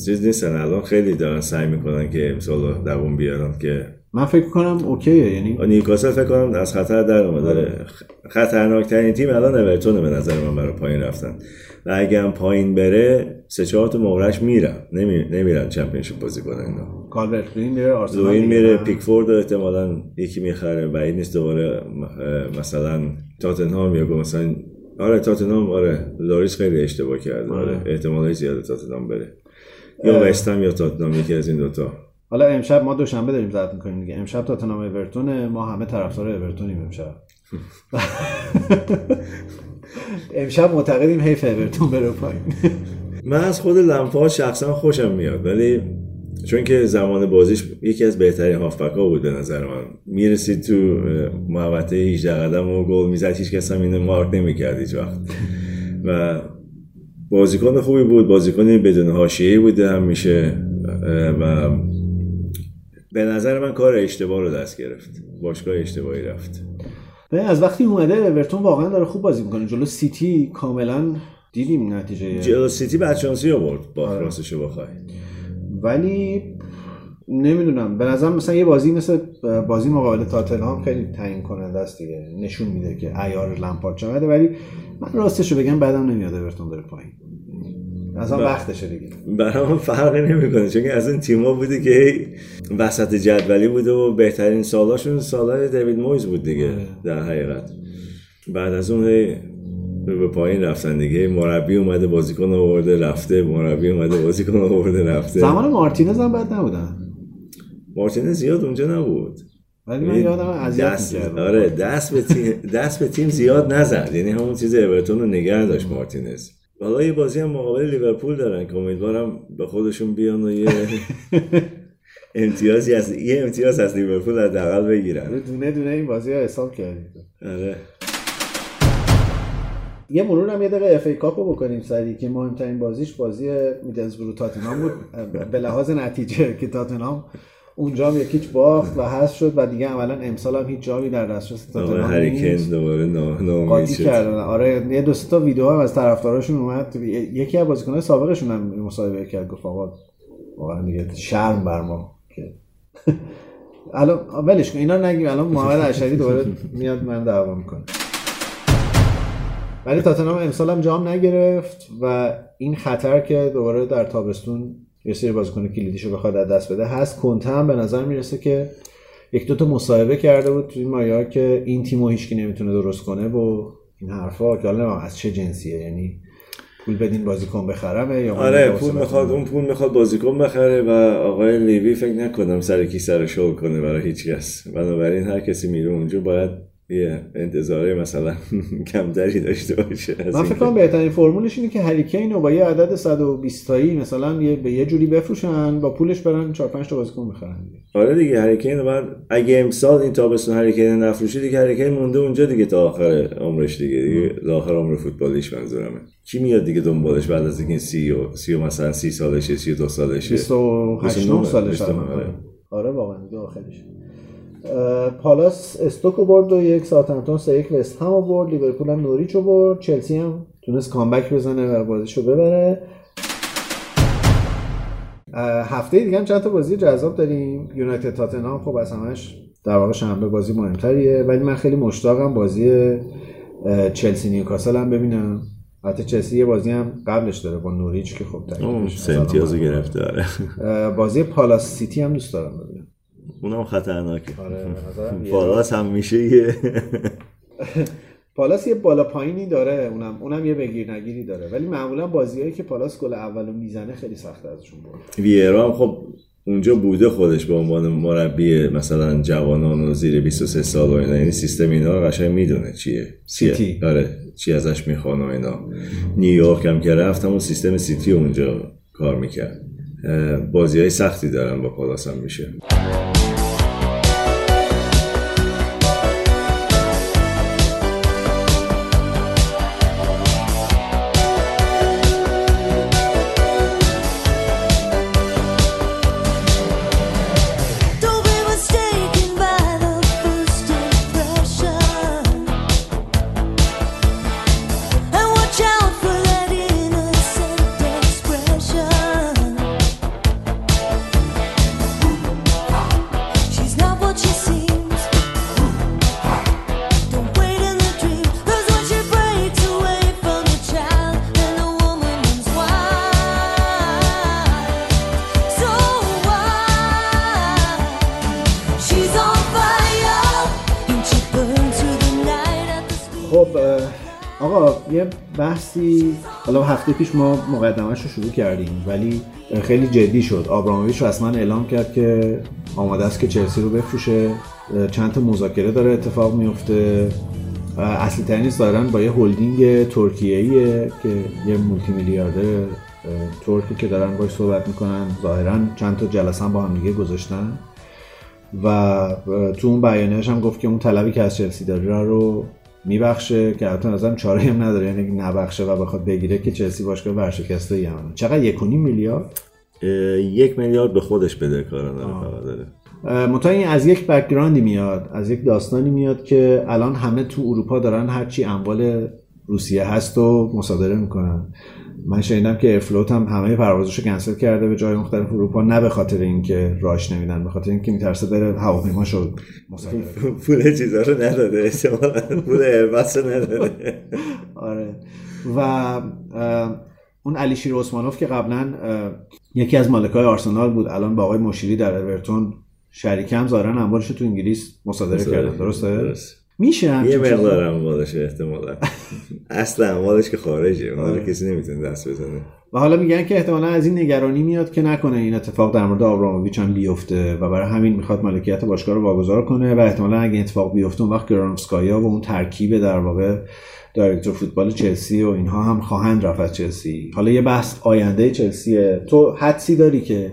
چیز نیستن. الان خیلی دارن سعی می‌کنن که امسال رو دووم بیارن که من فکر کنم okay ه یعنی نیوکاسل فکر کنم از خطر در اومده. داره خطرناکترین تیم الان اورتونه به نظر من برای پایین رفتن. و اگه هم پایین بره سه چهار تا مهره‌ش میرن. نمی... نمیرن Championship بازی کنن اینا. کالورت میره آرسنال. میره. پیکفورد احتمالا یکی می‌خره. بعید نیست دوباره مثلا تاتنهام یا مثلا آره تاتنهام آره. لاریس خیلی اشتباه کرده. آره. احتمالا زیاده تاتنهام بره. یا وستهم یا تاتنهام یکی از این دوتا. حالا امشب ما دوشنبه داریم ضبط می‌کنیم دیگه. امشب تاتنهام اورتون ما همه طرفدار اورتونیم امشب. *laughs* امشب معتقدیم حیف اورتون بره پایین. *laughs* من از خود لمپارد شخصا خوشم میاد ولی چون که زمان بازیش یکی از بهترین هافبک ها بود به نظر من. می‌رسید تو محوطه 18 قدم و گل می‌زد هیچ کس هم اینو مارک نمی‌کرد هیچ وقت. و بازیکن خوبی بود بازیکنی بدون حاشیه‌ای بوده همیشه و به نظر من کار اشتباه رو دست گرفت. باشگاه اشتباهی رفت. از وقتی اومده اورتون واقعا داره خوب بازی می‌کنه. جلو سیتی کاملا دیدیم نتیجه. جلو سیتی بدشانسی آورد با راستشو بخوای. ولی نمی‌دونم. به نظرم مثلا یه بازی مثل بازی مقابل تاتنهام خیلی تعیین کننده است دیگه. نشون میده که عیار لمپارد چقدره. ولی من راستشو بگم بعدم نمیاد اورتون بره پایین. اصلا وقتشه دیگه. برای من فرقی نمی‌کنه چون از این تیما بوده که هی وسط جدولی بوده و بهترین سالاشون سالای دیوید مویز بود دیگه در حقیقت. بعد از اون به پایین رفتن دیگه. مربی اومده بازیکن آورده رفته. مربی اومده بازیکن آورده رفته. زمان مارتینز هم بد نبودن؟ مارتینز زیاد اونجا نبود. ولی من یادم اذیت دست آره دست به تیم دست به تیم زیاد نزد. یعنی همون چیز اورتون رو نگه داشت مارتینز. حالا یه بازی هم مقابل لیورپول دارن که امیدوارم به خودشون بیان و یه *laughs* امتیازی از یه امتیاز از لیورپول حداقل بگیرن. دونه دونه این بازی ها حساب کردیم. آره. یه مرور هم یه دقیقه اف ای کاپ رو بکنیم سریع که مهمترین بازیش بازی میدلزبرو تاتنهام بود. *laughs* به لحاظ نتیجه که تاتنهام اونجا هم یکیچ باخت و حذف شد و دیگه عملا امسال هم هیچ جایی در دسترس تاتنهام نیست. دوباره ناامید قاطی شد. کردن. آره یه دو تا ویدیو هم از طرفداراشون اومد. یکی از بازیکن‌های سابقشون هم مصاحبه کرد گفت آقا واقعا دیگه شرم بر ما که *laughs* الان ولش کن اینا نگیم. الان محمد اشری دوباره میاد من دعوا می‌کنه ولی تاتنهام امسال هم جام نگرفت و این خطر که دوباره در تابستون یه سری بازیکن کلیدیشو بخواد از دست بده. هست کنته هم به نظر می‌رسه که یک دو تا مصاحبه کرده بود توی مایا که این تیمو هیچکی نمی‌تونه درست کنه و این حرفا که حالا از چه جنسیه؟ یعنی پول بدین بازیکن بخرمه یا آره پول می‌خواد اون پول می‌خواد بازیکن بخره و آقای لیوی فکر نکنم سر کی سر شغل کنه برای هیچ کس. بنابراین هر کسی میره اونجا باید یه انتظاره مثلا *laughs* کمتری داشته باشه من فکر کنم بهترین فرمولش اینه که هریکین رو با یه عدد 120 تایی مثلا یه به یه جوری بفروشن با پولش برن 4 5 تا بازیکن بخرن. آره دیگه هریکین بعد اگه امسال این تابستون هریکین نفروشی دیگه هریکین مونده اونجا دیگه تا آخر عمرش دیگه دیگه تا آخر عمر فوتبالیش منظورمه کی میاد دیگه دنبالش بعد از اینکه سی و سی و مثلا سی سالشه سی و دو سالشه 28 9 سالش بیست و نه، هم. آره. آره واقعا دیگه آخرش پالاس استوک رو برد و یک ساعتمتون سه یک وست هم برد. لیورپول هم نوریچ رو برد. چلسی هم تونست کامبک بزنه و بازیشو ببره. هفته دیگه هم چند تا بازی جذاب داریم. یونایتد تاتنهام خب از همش در واقع شنبه بازی مهمتریه. ولی من خیلی مشتاقم بازی چلسی نیوکاسل هم ببینم. حتی چلسی یه بازی هم قبلش داره با نوریچ که خب سه معلومه. گرفته اه، بازی پالاس سیتی هم دوست دارم ببینم. اونم خطرناکه. آره پالاس هم میشه یه. *laughs* پالاس یه بالا پایینی داره اونم اونم یه بگیر نگیری داره. ولی معمولا بازیایی که پالاس گل اولو می‌زنه خیلی سخته ازشون برد. ویرا هم خب اونجا بوده خودش به عنوان مربی مثلا جوانان و زیر 23 سال و اینا. یعنی سیستم اینا رو قشنگ می‌دونه چیه. سیتی. آره چی ازش می‌خوان و اینا. نیویورک هم که رفت همون سیستم سیتی اونجا کار می‌کرد. بازی های سختی دارن با پالاس هم میشه. هفته پیش ما مقدمش رو شروع کردیم ولی خیلی جدی شد. آبراموویچ رسما اعلام کرد که آماده است که چلسی رو بفروشه. چند تا مذاکره داره اتفاق میفته. اصلی ترین ظاهرا با یه هلدینگ ترکیه که یه مولتی میلیاردر ترکی که دارن باش صحبت می‌کنن. ظاهرا چند تا جلسه هم با هم دیگه گذاشتن. و تو اون بیانیه‌اش هم گفت که اون طلبی که از چلسی داره رو میبخشه که البته نظرم چاره هم نداره. یعنی نبخشه و بخواد بگیره که چلسی باشگاه ورشکسته یمنه چقدر یک و نیم میلیارد؟ اه، یک میلیارد به خودش بده کارانه فقط داره. منتها این از یک بکگراندی میاد از یک داستانی میاد که الان همه تو اروپا دارن هرچی اموال روسیه هست و مصادره می‌کنن. من شنیدم که افلوت هم همه پروازشو کنسل کرده به جای مختلف اروپا نه به خاطر اینکه راش نمیدن به خاطر اینکه میترسه بره هواپیماشو مصادره کنه. پول چیزا رو نداده احتمالاً پول ایربس رو نداده *laughs* آره و اون علیشیر عثمانوف که قبلا یکی از مالکای آرسنال بود الان با آقای مشیری در اورتون شریکم ظاهرا اموالش رو تو انگلیس مصادره کردن درسته درست. میشه یه همچین چیزی؟ مقدار اموالش احتمالا. اصل اموالش که خارجه. رو کسی نمی‌تونه دست بزنه. و حالا میگن که احتمالا از این نگرانی میاد که نکنه این اتفاق در مورد آبراموویچ هم بیفته و برای همین می‌خواد مالکیت باشگاه رو واگذار کنه و احتمالا اگه اتفاق بیفته اون وقت گرانوفسکایا و اون ترکیب در واقع دایرکتور فوتبال چلسی و اینها هم خواهند رفت چلسی. حالا یه بحث آینده چلسیه. تو حدسی داری که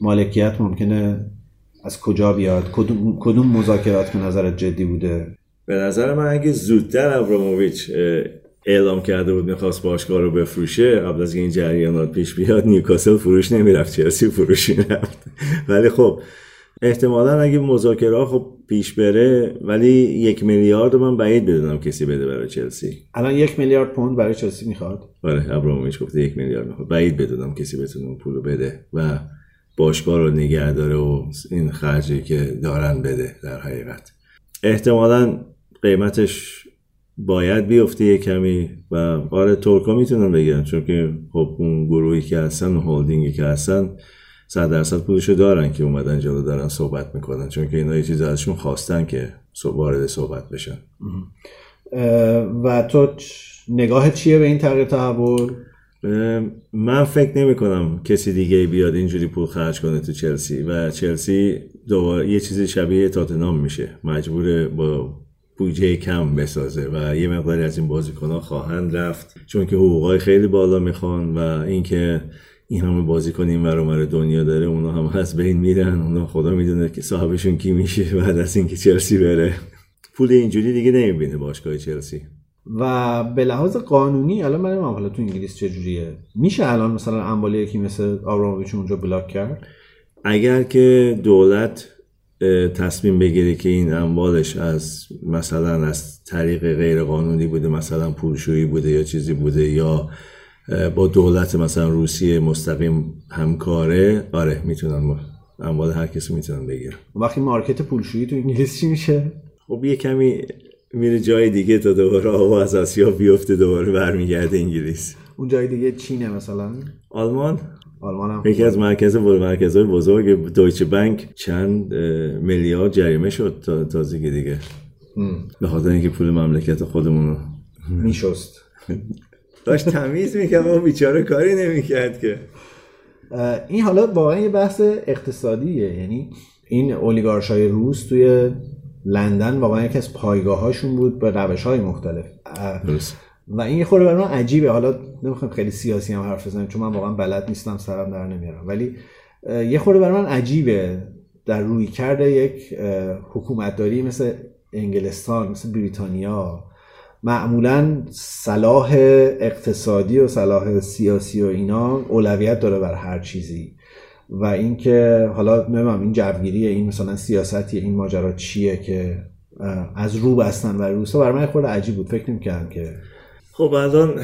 مالکیت ممکنه از کجا بیاد؟ کدوم, کدوم مذاکرات که نظرت جدی بوده؟ به نظر من اگه زودتر ابراموویچ اعلام کرده بود می‌خواست باشگاه رو بفروشه قبل از این جریانات پیش بیاد نیوکاسل فروش نمی‌رفت چلسی فروش می‌رفت. *laughs* ولی خب احتمالا اگه مذاکره خب پیش بره ولی یک میلیارد من بعید بدونم کسی بده برای چلسی. الان یک میلیارد پوند برای چلسی می‌خواد. آره ابراموویچ گفته یک میلیارد می‌خواد. بعید بدونم کسی بتونه اون پول رو بده و باشگاه رو نگه داره و این خرجی که دارن بده در حقیقت. احتمالا قیمتش باید بیفته یه کمی و آره ترکا می‌تونن بگن چون که خب اون گروهی که هستن و هولدینگی که هستن صد درصد پولشو دارن که اومدن جلو دارن صحبت می‌کنن چون که اینا یه چیز ازشون خواستن که وارد صحبت بشن. و تو نگاه چیه به این تغییر تحول؟ من فکر نمی کنم کسی دیگه بیاد اینجوری پول خرج کنه تو چلسی و چلسی دوباره یه چیزی شبیه تاتنام میشه. مجبور با بودجه کم بسازه و یه مقداری از این بازیکنها خواهند رفت چون که حقوقای خیلی بالا می‌خوان و اینکه این همه بازیکن این ور دنیا داره اونا هم از بین میرن اونا خدا می‌دونه که صاحبشون کی میشه بعد از اینکه چلسی بره. پول اینجوری دیگه نمی‌بینه باشگاه چلسی. و به لحاظ قانونی الان من حالا تو انگلیس چجوریه میشه الان مثلا اموالی یکی مثل آبراموویچ اونجا بلاک کرد؟ اگر که دولت تصمیم بگیره که این اموالش از مثلا از طریق غیر قانونی بوده مثلا پولشویی بوده یا چیزی بوده یا با دولت مثلا روسیه مستقیم همکاره آره می‌تونن اموال هر کسی می‌تونن بگیرن وقتی مارکت پولشویی تو انگلیس چی میشه؟ خب یه کمی میره جای دیگه تا دوباره آوا از آسیا بیفته دوباره برمیگرده انگلیس. اون جای دیگه چینه مثلا؟ آلمان؟ آلمان هم یکی از مرکز مرکزهای بزرگ دویچه بانک چند میلیارد جریمه شد تا تازگی دیگه. به خاطر اینکه پول مملکت خودمون رو میشست. *laughs* داشت تمیز می‌کرد اما بیچاره کاری نمی‌کرد که. این حالا واقعا یه بحث اقتصادیه. یعنی این اولیگارشای روس توی لندن واقعا یکی از پایگاه هاشون بود به روش های مختلف درست. و این یه خورده برای عجیبه. حالا نمی‌خوام خیلی سیاسی هم حرف بزنم چون من واقعا بلد نیستم سرم در نمیارم. ولی یه خورده برای عجیبه در روی کرده یک حکومتداری مثل انگلستان مثل بریتانیا. معمولا صلاح اقتصادی و صلاح سیاسی و اینا اولویت داره بر هر چیزی. و اینکه حالا نمی‌دونم این جوگیری این مثلا سیاستی این ماجرا چیه که از رو بستن و روسا برای من خورده عجیب بود. فکر نمی‌کردم که خب الان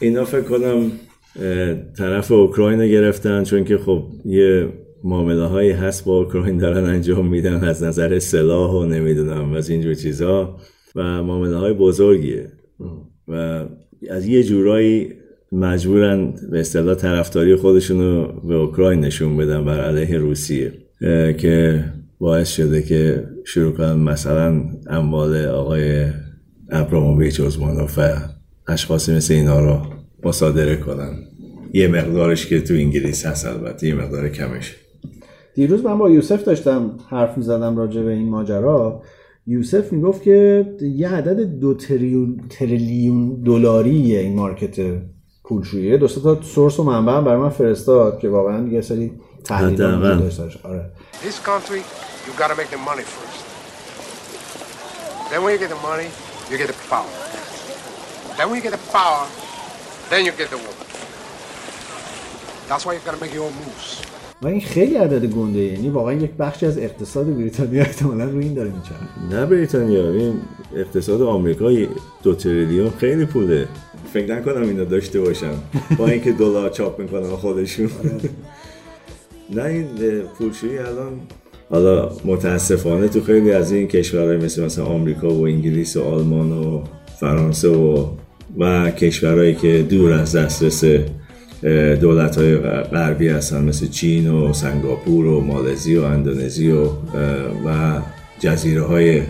اینا فکر کنم طرف اوکراین رو گرفتن چون که خب یه معامله هایی هست با اوکراین دارن انجام میدن از نظر سلاح و نمی‌دونم و از اینجور چیزها و معامله های بزرگیه و از یه جورایی مجبورن به اصطلاح طرفداری خودشون رو به اوکراین نشون بدن بر علیه روسیه. که باعث شده که شروع کنن مثلا اموال آقای ابراموویچ عثمانوف و اشخاصی مثل اینا رو مصادره کنن یه مقدارش که تو انگلیس هست البته یه مقدار کمش دیروز من با یوسف داشتم حرف می‌زدم راجع به این ماجرا یوسف می‌گفت که یه عدد دو تریلیون, تریلیون دلاریه این مارکت پولشویی دو تا سورس و منبع برای من فرستاد که واقعا یه سری تحلیل. داشتش آره This country, you gotta make the money first. Then when you get the money, you get the power. Then when you get the power, then you get the woman. That's why you gotta make your own moves. و این خیلی عدد گنده یعنی واقعا یک بخشی از اقتصاد بریتانیا احتمالا روی این داره میچرخه نه بریتانیا این اقتصاد آمریکا دو تریلیون خیلی پوله فکر نکنم اینا داشته باشن با اینکه دلار چاپ می‌کنن خودشون *laughs* نه این پولشویی الان حالا متاسفانه تو خیلی از این کشورهای مثل مثلا آمریکا و انگلیس و آلمان و فرانسه و و کشورهایی که دور از دسترس دولت های غربی هستن مثل چین و سنگاپور و مالزی و اندونزی و و جزیره های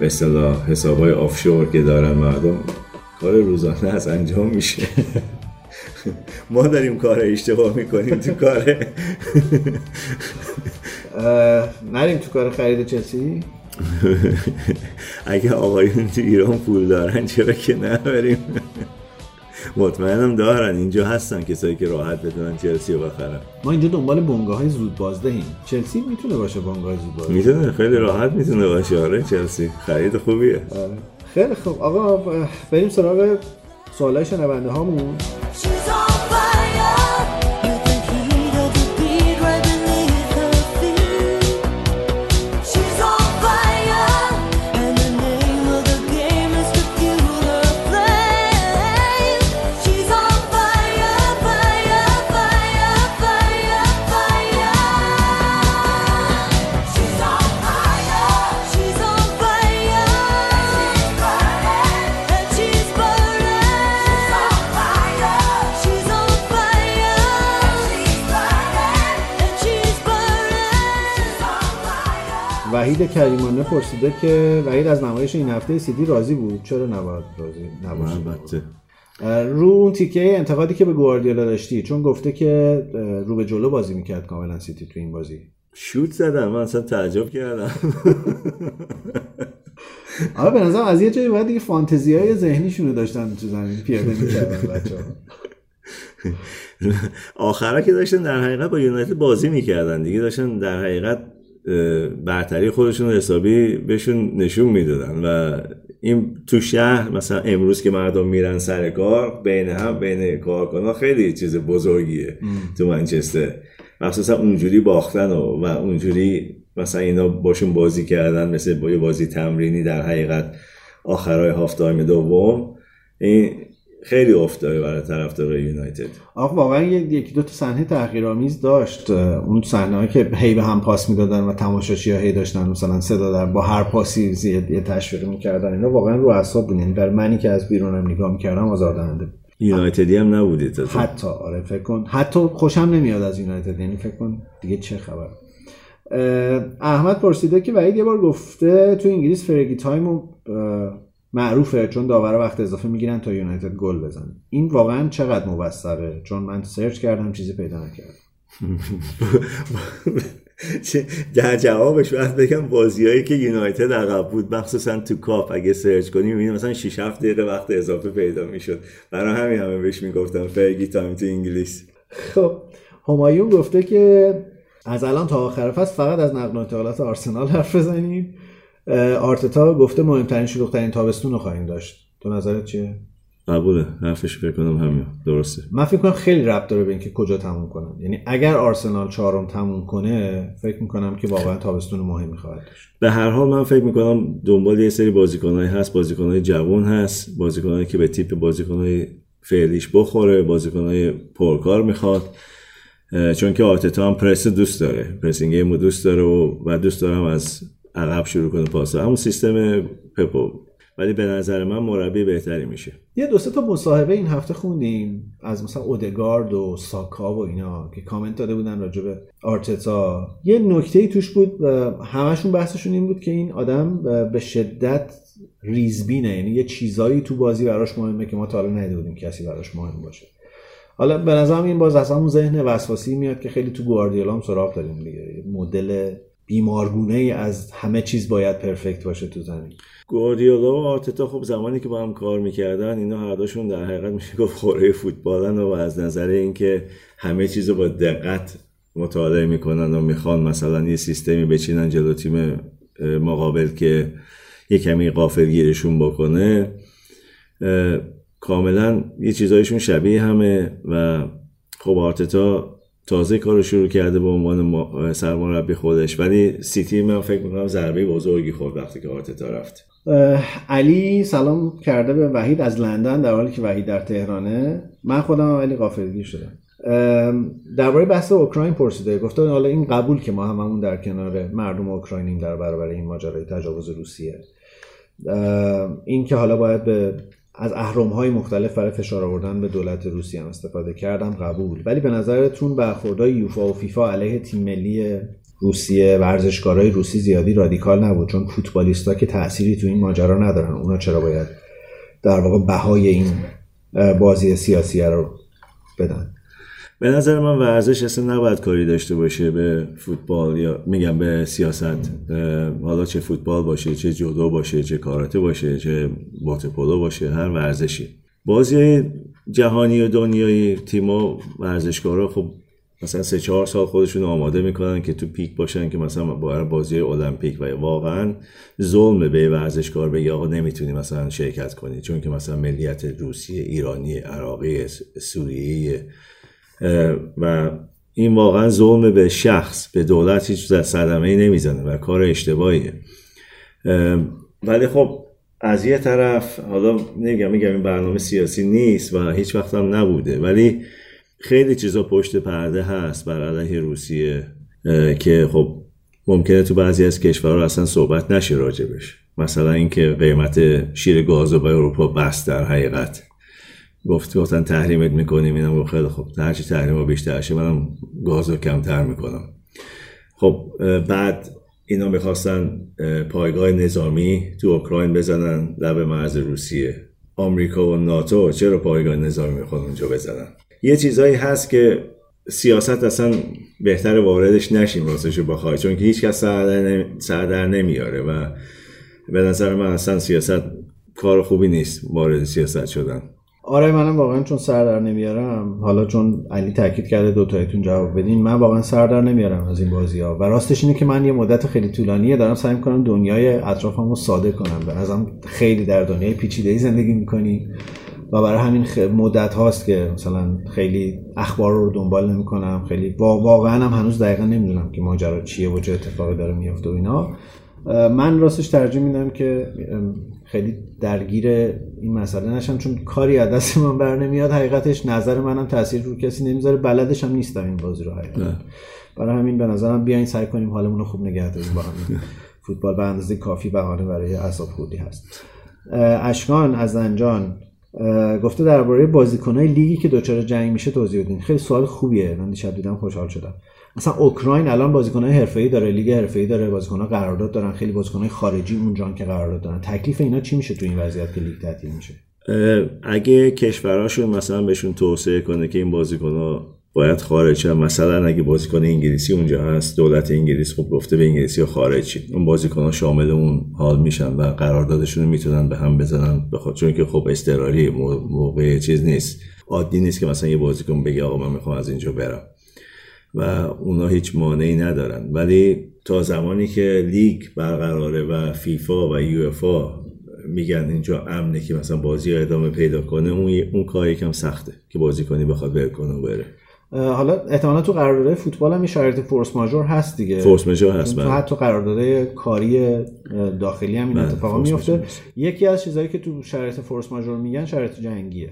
به اصطلاح حساب های آفشور که دارن مردم کار روزانه از انجام میشه. *laughs* ما داریم کار اشتباه می‌کنیم تو کار. نریم تو کار خرید چلسی؟ *laughs* اگه آقایون تو ایران پول دارن چرا که نبریم مطمئنم دارن. اینجا هستن کسایی که راحت بتونن چلسی رو بخرن. ما اینجا دنبال بنگاه های زود بازدهیم چلسی می‌تونه باشه بنگاه زود بازده می‌تونه. خیلی راحت می‌تونه باشه. آره چلسی. خرید خوبیه. خیلی خوب. آقا بریم سراغ سوالای شنونده هامون. وحید کریمانه پرسیده که وحید از نمایش این هفته سیتی راضی بود. چرا نباید راضی نباشه؟ رو اون تیکه انتقادی که به گواردیولا داشتی چون گفته که رو به جلو بازی می‌کرد کاملا سیتی تو این بازی. شوت زدم من اصلا تعجب کردم. *laughs* آره به نظرم از یه جایی باید دیگه فانتزی های ذهنیشون رو داشتن تو زمین پیاده می‌کردن بچه *laughs* آخرا که داشتن در حقیقت با یونایتد بازی می‌کردن. دیگه داشتن در حقیقت برتری خودشون حسابی بهشون نشون می‌دادن و این تو شهر مثلا امروز که مردم میرن سر کار بین هم بین کارکنان خیلی چیز بزرگیه تو منچستر. مخصوصا اونجوری باختن و, و اونجوری مثلا اینا باشون بازی کردن مثل با یه بازی تمرینی در حقیقت آخرای هاف تایم دوم. این خیلی افتاده برای طرفدار یونایتد. آخه واقعا یک- یکی دو تا صحنه تحقیرآمیز داشت. اون صحنه که هی به هم پاس می‌دادن و تماشاچی ها هی داشتن مثلا صدا در با هر پاسی زیاد یه تشویق می‌کردن. اینا واقعا رو اعصاب بود یعنی برای منی که از بیرونم نگاه می‌کردم آزاردهنده بود. یونایتدی هم نبودی تا تو. حتی آره فکر کن. حتی خوشم نمیاد از یونایتد. یعنی فکر کن دیگه چه خبر. احمد پرسیده که وحید یه بار گفته تو انگلیس Fergie time و معروفه چون داورا وقت اضافه می‌گیرن تا یونایتد گل بزنه. این واقعا چقدر موثقه چون من سرچ کردم چیزی پیدا نکردم. *laughs* در جوابش باید بگم بازیایی که یونایتد عقب بود مخصوصا تو کاپ اگه سرچ کنیم می‌بینیم مثلا 6 7 دقیقه وقت اضافه پیدا می‌شد. برای همین همه بهش می‌گفتن Fergie time تو انگلیس. خب همایون گفته که از الان تا آخر فصل فقط از نقل و انتقالات آرسنال حرف بزنید. اه، آرتتا گفته مهمترین شلوغترین تابستون رو خواهیم داشت. تو نظرت چیه؟ قبوله. حرفش فکر کنم همین. درسته. من فکر کنم خیلی ربط داره به اینکه کجا تموم کنن یعنی اگر آرسنال چهارم تموم کنه فکر می‌کنم که واقعا تابستون مهمی خواهد داشت. به هر حال من فکر می‌کنم دنبال یه سری بازیکنایی هست. بازیکنای جوان هست. بازیکنایی که به تیپ بازیکنای فعلیش بخوره. بازیکنای پرکار می‌خواد. چون که آرتتا هم پرس دوست داره. پرسینگ دوست داره و, و دوست دارم از عقب شروع کنه پاس همون سیستم پپو. ولی به نظر من مربی بهتری میشه. یه دو تا مصاحبه این هفته خوندیم از مثلا اودگارد و ساکا و اینا که کامنت داده بودن راجع به آرتتا. یه نکته ای توش بود و همشون بحثشون این بود که این آدم به شدت ریزبینه. یعنی یه چیزایی تو بازی براش مهمه که ما تا حالا ندیده بودیم کسی براش مهم باشه. حالا به نظرم این باز اصلا اون ذهن وسواسی میاد که خیلی تو گواردیولا هم سراغ داریم دیگه. مدل بیمارگونه ای از همه چیز باید پرفکت باشه تو زمین. گواردیولا و آرتتا خب زمانی که با هم کار می‌کردن اینا هر دوشون در حقیقت میشه گفت خوره فوتبالن و از نظر اینکه همه چیز رو با دقت مطالعه می‌کنن و می‌خوان مثلا یه سیستمی بچینن جلو تیم مقابل که یه کمی غافلگیرشون بکنه اه، کاملا یه چیزایشون شبیه همه و خب آرتتا تازه کار رو شروع کرده به عنوان سرمربی خودش. ولی سیتی من فکر می‌کنم ضربه بزرگی خورد وقتی که آرتتا رفت. علی سلام کرده به وحید از لندن در حالی که وحید در تهرانه. من خودم ولی غافلگیر شدم. درباره بحث اوکراین پرسیده. گفته حالا این قبول که ما هممون در کنار مردم اوکراینیم در برابر این ماجرای تجاوز روسیه. این که حالا باید به از اهرم های مختلف برای فشار آوردن به دولت روسیه هم استفاده کردم قبول. ولی به نظرتون برخوردهای یوفا و فیفا علیه تیم ملی روسیه ورزشکارای روسی زیادی رادیکال نبود چون فوتبالیستا که تأثیری تو این ماجرا ندارن. اونا چرا باید در واقع بهای این بازی سیاسی رو بدن؟ به نظر من ورزش اصلا نباید کاری داشته باشه به فوتبال یا میگم به سیاست. حالا چه فوتبال باشه چه جودو باشه چه کاراته باشه چه واترپولو باشه هر ورزشی. بازی جهانی و دنیایی تیما ورزشکارا خب مثلا سه چهار سال خودشون آماده می‌کنن که تو پیک باشن که مثلا برای بازی المپیک و واقعا ظلم به ورزشکار بگه آقا نمی‌تونی مثلا شرکت کنی. چون که مثلا ملیت روسیه ایرانی عراقی سوریه و این واقعا ظلم به شخص به دولت هیچ صدمه ای نمی‌زنه و کار اشتباهیه. اه، ولی خب از یه طرف حالا نمیگم میگم این برنامه سیاسی نیست و هیچ وقت هم نبوده ولی خیلی چیزا پشت پرده هست بر علیه روسیه که خب ممکنه تو بعضی از کشورها اصلا صحبت نشه راجبش. مثلا اینکه قیمت شیر گاز رو به اروپا بست در حقیقت. گفت گفتن تحریمت می‌کنیم اینم خیلی خوب. هرچی تحریم ها بیشتر شه منم گاز رو کمتر می‌کنم. خب بعد اینا می‌خواستن پایگاه نظامی تو اوکراین بزنن لب مرز روسیه. آمریکا و ناتو چرا پایگاه نظامی می‌خوان اونجا بزنن؟ یه چیزایی هست که سیاست اصلا بهتر واردش نشیم راستشو بخوای چون که هیچ کس سر در نمی- سر در نمیاره و به نظر من اصلا سیاست کار خوبی نیست وارد سیاست شدن. آره منم واقعا چون سر در نمیارم. حالا چون علی تاکید کرده دو تایتون جواب بدین من واقعا سر در نمیارم از این بازی ها و راستش اینه که من یه مدت خیلی طولانیه دارم سعی می‌کنم دنیای اطرافم رو ساده کنم. به نظرم خیلی در دنیای پیچیده زندگی می‌کنی و برای همین خ... مدت هاست که مثلا خیلی اخبار رو دنبال نمی‌کنم. خیلی وا- واقعا هم هنوز دقیقا نمی‌دونم که ماجرا چیه و چه اتفاقی داره میفته و اینا. من راستش ترجیح میدم که خیلی درگیر این مسئله نشم چون کاری از دست من بر نمیاد. حقیقتش نظر منم تاثیر رو کسی نمی‌ذاره. بلدش هم نیستم این بازی رو حقیقت برای همین به نظرم بیاین سعی کنیم حالمون رو خوب نگه داریم با همین *laughs* فوتبال به اندازه کافی بهانه برای اعصاب خوردی هست. اشکان از زنجان اه، گفته درباره بازیکنهای لیگی که دچار جنگ میشه توضیح بدین. خیلی سوال خوبیه. من دیشب دیدم خوشحال شدم. مثلا اوکراین الان بازیکنهای حرفه‌ای داره لیگ حرفه‌ای داره بازیکن‌ها قرارداد دارن خیلی بازیکنهای خارجی اونجا که قرارداد دارن. تکلیف اینا چی میشه تو این وضعیت که لیگ تعطیل میشه؟ اگه کشورهاشون مثلا بهشون توصیه کنه که این بازیکن ها باید خارج شن. مثلا اگه بازیکن انگلیسی اونجا هست دولت انگلیس خب گفته به انگلیسی خارج شید. اون بازیکن ها شامل اون حال میشن و قراردادشون رو می‌تونن به هم بزنن. بخاطر چون که خب مو- موقع چیز نیست. عادی نیست که مثلا یه بازیکن بگه آقا من می‌خوام از اینجا برم. و اونا هیچ مانعی ندارن. ولی تا زمانی که لیگ برقراره و فیفا و یو میگن اینجا امنه که مثلا بازی ادامه پیدا کنه اون اون کار یکم سخته که بازیکنی بخواد ول کنه بره. حالا احتمالا تو قراردادهای فوتبال هم شرایط فورس ماژور هست دیگه. فورس مژور هست تو بله. حتی قراردادهای کاری داخلی هم این بله، اتفاقا میفته. ماژور. یکی از چیزهایی که تو شرایط فورس ماژور میگن شرایط جنگیه.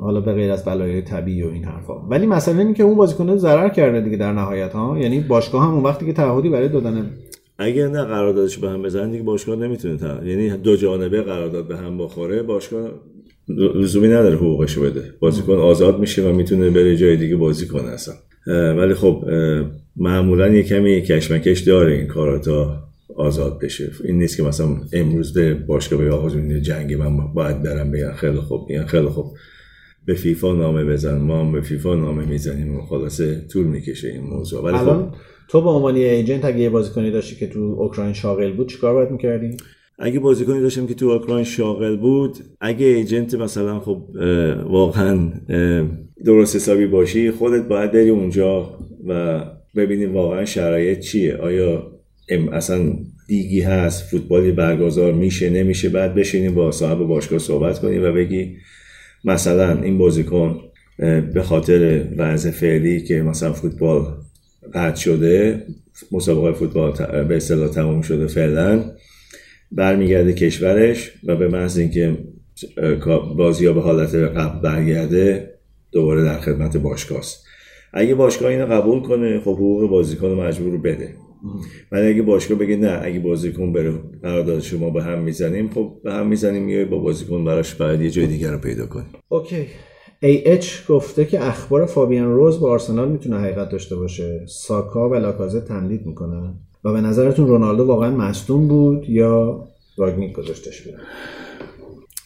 حالا به غیر از بلایای طبیعی و این حرفا. ولی مسئله اینه که اون بازیکن ضرر کرده دیگه در نهایت ها. یعنی باشگاه هم اون وقتی که تعهدی برای دادن اگر نه قراردادش به هم بزنن دیگه باشگاه نمی‌تونه تا یعنی دو جانبه قرارداد به هم بخوره باشگاه لزومی نداره حقوقش بده. بازیکن آزاد میشه و می‌تونه بره جای دیگه بازی کنه اصلا. ولی خب معمولا یه کمی کشمکش داره این کارا تا آزاد بشه. این نیست که مثلا امروز به باشگاه به آقا جنگی من باید برم بگن خیلی خوب میگن خیلی خوب. به فیفا نامه بزن ما هم به فیفا نامه می‌زنیم و خلاصه طول می‌کشه این موضوع. ولی خب الان تو به عنوان ایجنت اگه یه بازیکنی داشتی که تو اوکراین شاغل بود چیکار باید می‌کردی؟ اگه بازیکنی داشتم که تو اوکراین شاغل بود اگه ایجنت مثلا خب واقعا درست حسابی باشی خودت باید بری اونجا و ببینی واقعا شرایط چیه. آیا ام- اصلا لیگی هست فوتبالی برگزار میشه نمیشه؟ بعد بشینی با صاحب باشگاه صحبت کنی و بگی مثلا این بازیکن به خاطر وضع فعلی که مثلا فوتبال قطع شده مسابقه فوتبال به اصطلاح تموم شده فعلا برمیگرده کشورش و به محض اینکه بازی ها به حالت قبل برگرده دوباره در خدمت باشگاه است اگه باشگاه اینو قبول کنه خب حقوق بازیکن مجبور بده. ولی اگه باشگاه بگه نه اگه بازیکن بره قرارداد شما به هم می‌زنیم خب به هم می‌زنیم میای با بازیکن براش باید یه جای دیگر رو پیدا کنیم. اوکی. AH گفته که اخبار فابیان روز با آرسنال می‌تونه حقیقت داشته باشه. ساکا و لاکازه تمدید می‌کنن. و به نظرتون رونالدو واقعا مصدوم بود یا راگنیک گذاشتش بیرون؟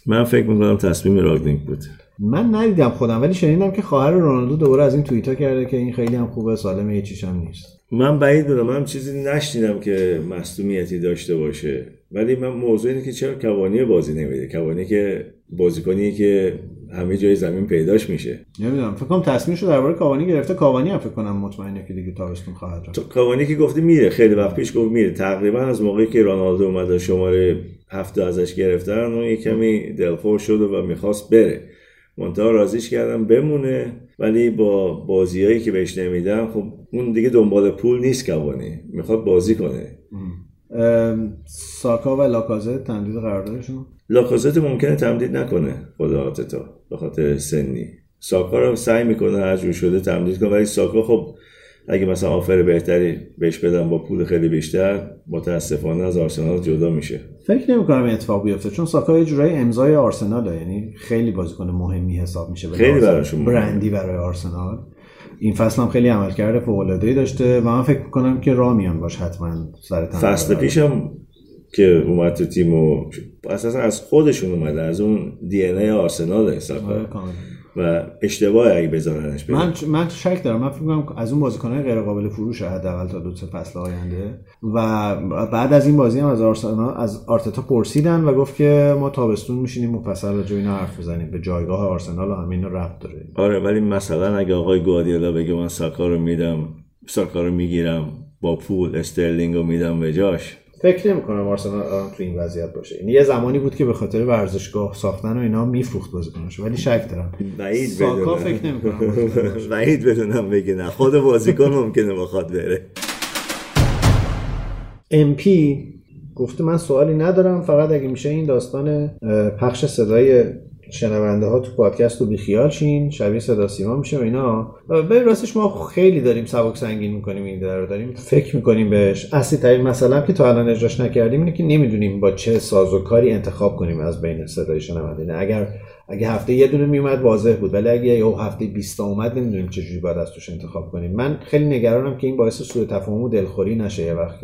من فکر می‌کنم تصمیم راگنیک بود. من ندیدم خودم ولی شنیدم که خواهر رونالدو دوباره از این توییتا کرده که این خیلی هم خوبه سالمه هیچ چیش هم نیست. من بعید بدونم من چیزی نشنیدم که مصدومیتی داشته باشه. ولی من موضوع اینه که چرا کوانی بازی نمیده؟ کوانی که بازیکنیه که همه جای زمین پیداش میشه. نمی‌دونم فکر کنم تصمیمش رو درباره کاوانی گرفته. کاوانی هم فکر کنم مطمئنه که دیگه تابستون خواهد رفت. کاوانی که گفته میره خیلی وقت پیش گفت میره. تقریبا از موقعی که رونالدو اومد و شماره هفته ازش گرفتن اون یه کمی دلخور شده و می‌خواست بره. منتها راضیش کردم بمونه ولی با بازیایی که بهش نمیدن خب اون دیگه دنبال پول نیست کوانی می‌خواد بازی کنه. ام، ساکا و لاکازه تمدید قراردادشون لاکازت ممکنه تمدید نکنه خدا آتتا به خاطر سنی ساکا رو سعی می‌کنه هر جور شده تمدید کنه ولی ساکا خب اگه مثلا آفر بهتری بهش بدن با پول خیلی بیشتر متاسفانه از آرسنال جدا میشه فکر نمی کنم این اتفاق بیفته چون ساکا یه جورایی امضای آرسناله یعنی خیلی بازیکن مهمی حساب میشه خیلی آرسنال. براشون. برندی برای آرسنال این فصل هم خیلی عملکرد فوق العاده داشته و من فکر می‌کنم که راه میان باش حتما سر. فصل پیشم که اومد تو تیم و اساسا از خودشون اومده از اون دی ان ای آرسنال آره، ساکا کاملا. و اشتباه اگه بذارنش. من من شک دارم. من فکر می‌کنم از اون بازیکنهای غیر قابل فروش حداقل تا دو سه فصل آینده. و بعد از این بازی هم از آرسنال از آرتتا پرسیدن و گفت که ما تابستون میشینیم مفصل راجع به اینا حرف بزنیم. به جایگاه آرسنال و همین ربط داره. آره ولی مثلا اگه آقای گواردیولا بگه من ساکا رو میدم ساکا رو می‌گیرم با پول استرلینگ رو میدم به جاش فکر نمی کنم آرسنال الان تو این وضعیت باشه. یعنی یه زمانی بود که به خاطر ورزشگاه ساختن و اینا میفروخت بازیکنش ولی شک دارم. بعید ساکا بدونم. فکر نمی کنم بعید بدونم بگه نه. خود بازیکن ممکنه بخواد بره. MP گفته من سوالی ندارم فقط اگه میشه این داستان پخش صدای شنونده ها تو پادکست رو بیخیال شین شبیه صدا سیما میشه و اینا. به راستش ما خیلی داریم سبک سنگین می‌کنیم این رو داریم فکر می‌کنیم بهش. اصلی ترین هم که تا الان اجراش نکردیم اینه که نمی‌دونیم با چه ساز و کاری انتخاب کنیم از بین صدای شنونده. اگر اگه هفته یه دونه میومد واضح بود. ولی اگه یه هفته 20 تا اومد نمی‌دونیم چه جوری باید از توش انتخاب کنیم. من خیلی نگرانم که این باعث سوء تفاهم و دلخوری نشه یه وقت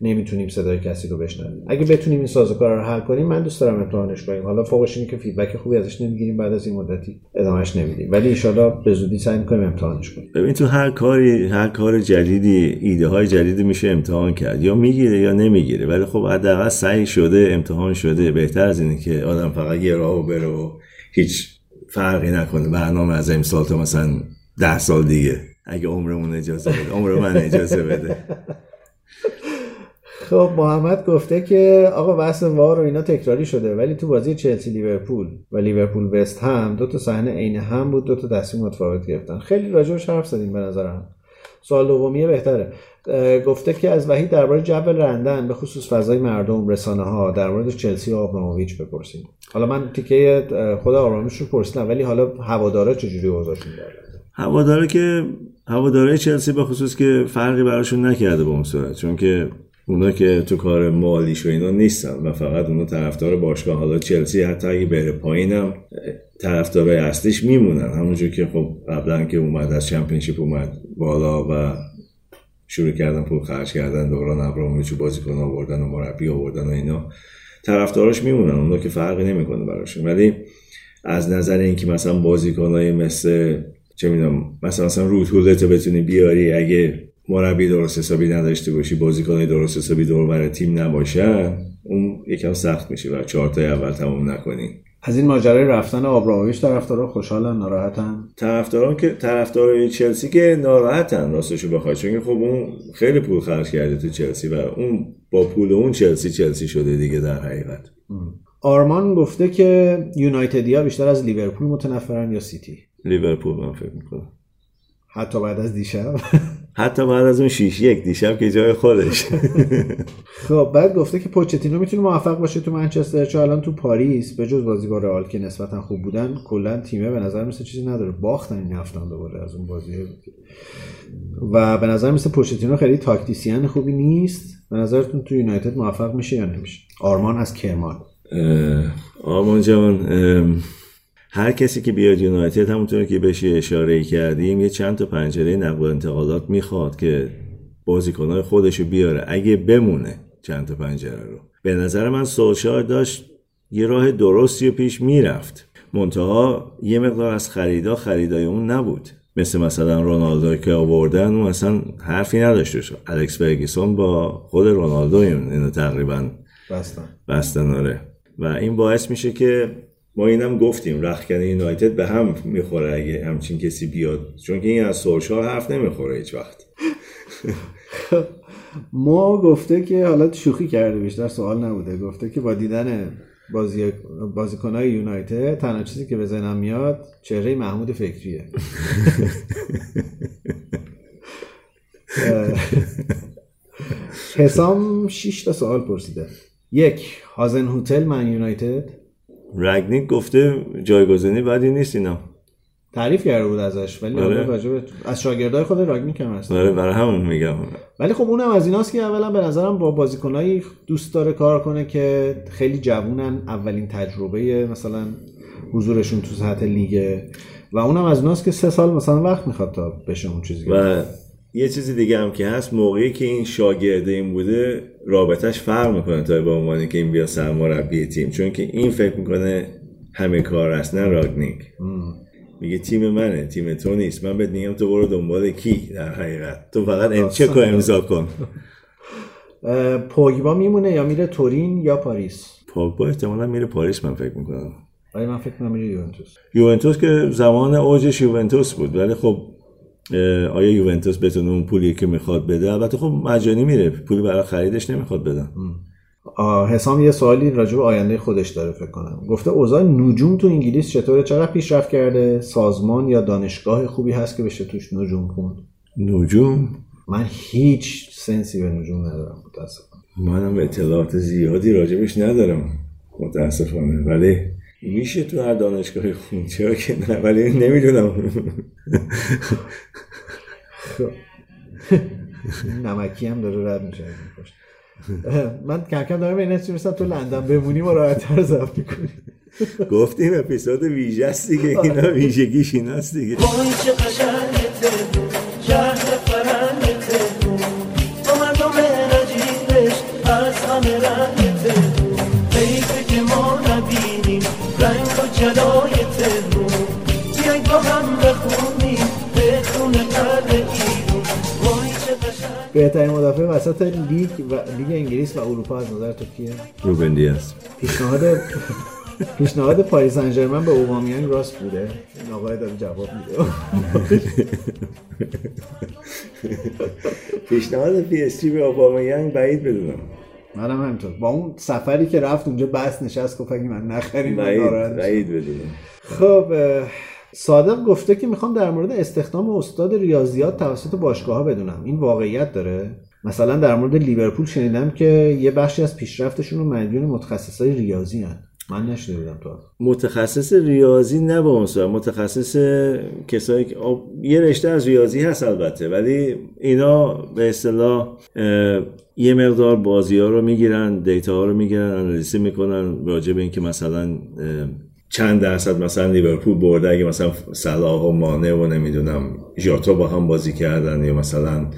نمی‌تونیم صدای کسی رو بشنویم. اگه بتونیم این سازوکار رو حل کنیم من دوست دارم امتحانش کنیم. حالا فوقش اینه که فیدبک خوبی ازش نمی‌گیریم بعد از این مدتی ادامهش نمیدیم. ولی ان به زودی سعی می‌کنیم امتحانش کنیم. ببین تو هر کاری هر کار جدیدی ایده های جدیدی میشه امتحان کرد. یا می‌گیره یا نمی‌گیره. ولی خب حداقل سعی شده امتحان شده. بهتر از اینه که آدم فقط یه راه بره و هیچ فرقی نکنه. برنامه از امسال تا مثلا ده سال دیگه. اگه عمرمون اجازه بده. عمر من اجازه بده. خب محمد گفته که آقا بحث وار و اینا تکراری شده ولی تو بازی چلسی لیورپول و لیورپول وست هم دو تا صحنه عین هم بود دو تا تصمیم متفاوت گرفتن. خیلی راجعش حرف زدیم به نظرم. سوال دومیه بهتره. گفته که از وحید درباره جو لندن به خصوص فضای مردم رسانه ها در مورد چلسی و آبراموویچ بپرسیم. حالا من تیکه خود آبراموویچ رو پرسیدم ولی حالا هوادارا چجوری اوضاعشون داره هواداره که هواداره چلسی به خصوص که فرقی براشون نکرده به اون صورت چون که اونا که تو کار مالیش و اینا نیستن و فقط اونا طرفدار باشگاه حالا چلسی حتی اگه بره پایینم طرفدارای اصلیش میمونن. همونجور که خب قبلا که اومد از چمپیونشیپ اومد بالا و شروع کردن پول خرج کردن دوران ابراموویچ و بازیکن آوردن و مربی آوردن و اینا طرفداراش میمونن. اونا که فرقی نمی‌کنه براشون. ولی از نظر اینکه مثلا بازیکنای مثل چه می‌دونم مثلا مثلا روتولت بتونی بیاری اگه مربی درست حسابی نداشته باشی بازیکنای درست حسابی دور بر تیم نباشن اون یکم سخت میشه و چهار تا اول تمام نکنی. از این ماجرای رفتن آبراموویچ طرفدارا خوشحالن ناراحتن؟ طرفداران که طرفدارای چلسی که ناراحتن راستشو بخوای چون خب اون خیلی پول خرج کرده تو چلسی و اون با پول اون چلسی چلسی شده دیگه در حقیقت. آرمان گفته که یونایتدیا بیشتر از لیورپول متنفرن یا سیتی؟ لیورپول من فکر می‌کنم. حتی بعد از دیشب. حتی بعد از اون شیش یک دیشب که جای خودش. خب بعد گفته که پوچتینو می‌تونه موفق باشه تو منچستر چون الان تو پاریس به جز بازیکن رئال که نسبتا خوب بودن کلا تیمه به نظر مثل چیزی نداره. باختن این هفته دوباره از اون بازی. و به نظر مثل پوچتینو خیلی tactician خوبی نیست. به نظرتون تو یونایتد موفق میشه یا نمیشه؟ آرمان از کرمان. آرمان جان هر کسی که بیاد یونایتد همونطور که بهش اشاره کردیم یه چند تا پنجره نقل و انتقالات می‌خواد که بازیکنهای خودشو بیاره. اگه بمونه چند تا پنجره رو. به نظر من سولشار داشت یه راه درستی و پیش می‌رفت. منتها یه مقدار از خریدا خریدای اون نبود. مثل مثلا رونالدو که آوردن اون اصلا حرفی نداشتش الکس فرگیسون با خود رونالدو این- اینو تقریبا بستن. بستن آره. و این باعث میشه که ما اینم گفتیم رخکن یونایتد به هم می‌خوره اگه همچین کسی بیاد. چون که این از سولشار حرف نمی‌خوره هیچ وقت. *laughs* ما گفته که حالا شوخی کرده بیشتر سوال نبوده. گفته که با دیدن بازی بازیکنهای یونایتد تنها چیزی که به ذهنم میاد چهره محمود فکریه. *laughs* حسام 6 تا سوال پرسیده. یک هازن هوتل من یونایتد. رگنیک گفته جایگزینی بدی نیست اینا. تعریف کرده بود ازش ولی آره. از شاگردای خود راگنیک هم هست. آره برای همون میگم. ولی خب اونم از ایناست که اولا به نظرم با بازیکنایی دوست داره کار کنه که خیلی جوونن اولین تجربه مثلا حضورشون تو سطح لیگه و اونم از اوناست که سه سال مثلا وقت می‌خواد تا بشه اون چیزی و یه چیزی دیگه هم که هست موقعی که این شاگرده این بوده رابطش فرق می‌کنه تا به عنوانی که این بیا سرمربی تیم. چون که این فکر می‌کنه همه کار است نه راگنیک. میگه تیم منه تیم تو نیست. من بهت میگم تو برو دنبال کی در حقیقت؟ تو فقط ام چک رو امضا کن. پوگبا میمونه یا میره تورین یا پاریس؟ پاگبا احتمالا میره پاریس من فکر می‌کنم. آیا من فکر کنم میره یوونتوس. یوونتوس که زمان اوجش یوونتوس بود. ولی خب آیا یوونتوس بتونه اون پولی که می‌خواد بده؟ البته خب مجانی میره. پولی برای خریدش نمی‌خواد بدن. آه، حسام یه سوالی راجع به آینده خودش داره فکر کنم. گفته اوضاع نجوم تو انگلیس چطوره؟ چقدر پیشرفت کرده؟ سازمان یا دانشگاه خوبی هست که بشه توش نجوم خوند؟ نجوم؟ من هیچ سنسی به نجوم ندارم متاسفم منم اطلاعات زیادی راجبش ندارم متاسفانه. ولی میشه تو هر دانشگاهی خون چرا که نه ولی نمی‌دونم. نمکی هم داره رد میشه. من کم کم دارم به این می‌رسم تو لندن بمونی ما راحت تر ضبط می‌کنی. گفتیم اپیزود ویژه است دیگه اینا ویژگیش ایناست دیگه. وای چه قشنگ بهترین مدافع وسط لیگ و لیگ انگلیس و اروپا از نظر تو کیه؟ روبن دیاز. پیشنهاد پیشنهاد پاریس سن ژرمن به اوبامیانگ راست بوده. این آقای داره جواب میده. *laughs* پیشنهاد پی اس جی به اوبامیانگ بعید بدونم. منم همینطور. با اون سفری که رفت اونجا بست نشست گفت اگه من نخریم بعید بدونم. خب صادق گفته که می‌خوام در مورد استخدام استاد ریاضیات توسط باشگاه ها بدونم این واقعیت داره مثلا در مورد لیورپول شنیدم که یه بخشی از پیشرفتشون رو مدیون متخصصای ریاضی هن. من نشنیده بودم تو متخصص ریاضی نه با اون. متخصص کسایی که یه رشته از ریاضی هست البته ولی اینا به اصطلاح یه مقدار بازی ها رو می‌گیرن دیتا ها رو می‌گیرن انالیزی می‌کنن راجع به اینکه مثلا چند درصد مثلا لیورپول برده اگه مثلا صلاح و مانع و نمی‌دونم ژاتا با هم بازی کردن یا مثلا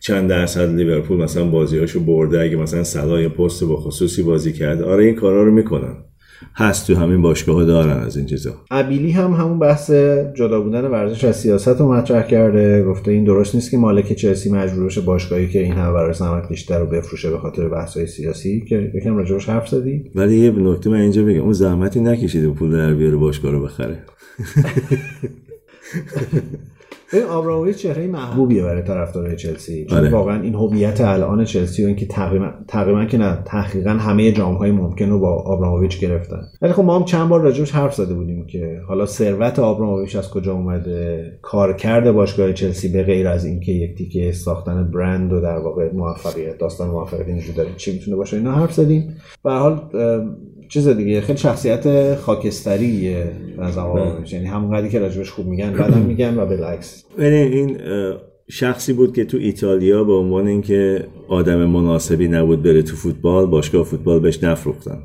چند درصد لیورپول مثلا بازیاشو برده اگه مثلا صلاح پست با خصوصی بازی کرده آره این کارا رو می‌کنن. هست تو همین باشگاه دارن از این چیزا. ابیلی هم همون بحث جدا بودن ورزش از سیاست رو مطرح کرده. گفته این درست نیست که مالک چلسی مجبور بشه باشگاهی که این همه برای زحمت کشیده رو بفروشه به خاطر بحث‌های سیاسی. که یکم راجبش حرف زدی ولی یه نکته من اینجا بگم. اون زحمتی نکشیده پول در بیاره باشگاه رو بخره. *laughs* این آبراموویچ چهره محبوبیه برای طرفدارای چلسی. چون آره. واقعا این هویت الان چلسی و اینکه تقریبا تقریبا که نه تحقیقا همه جام‌های ممکن رو با آبراموویچ گرفتن. ولی خب ما هم چند بار راجبش حرف زده بودیم که حالا ثروت آبراموویچ از کجا اومده؟ کارکرد باشگاه چلسی به غیر از اینکه یک تیکه ساختن برند و در واقع موفقیت داستان موفقیت اینجوری داره. چی می‌تونه باشه؟ اینا حرف زدیم. به هر حال چیز دیگه خیلی شخصیت خاکستریه از آبراموویچ یعنی همون قدری که راجبش خوب میگن بعدم میگن و بالعکس ولی این شخصی بود که تو ایتالیا به عنوان اینکه آدم مناسبی نبود بره تو فوتبال باشگاه فوتبال بهش نفروختن.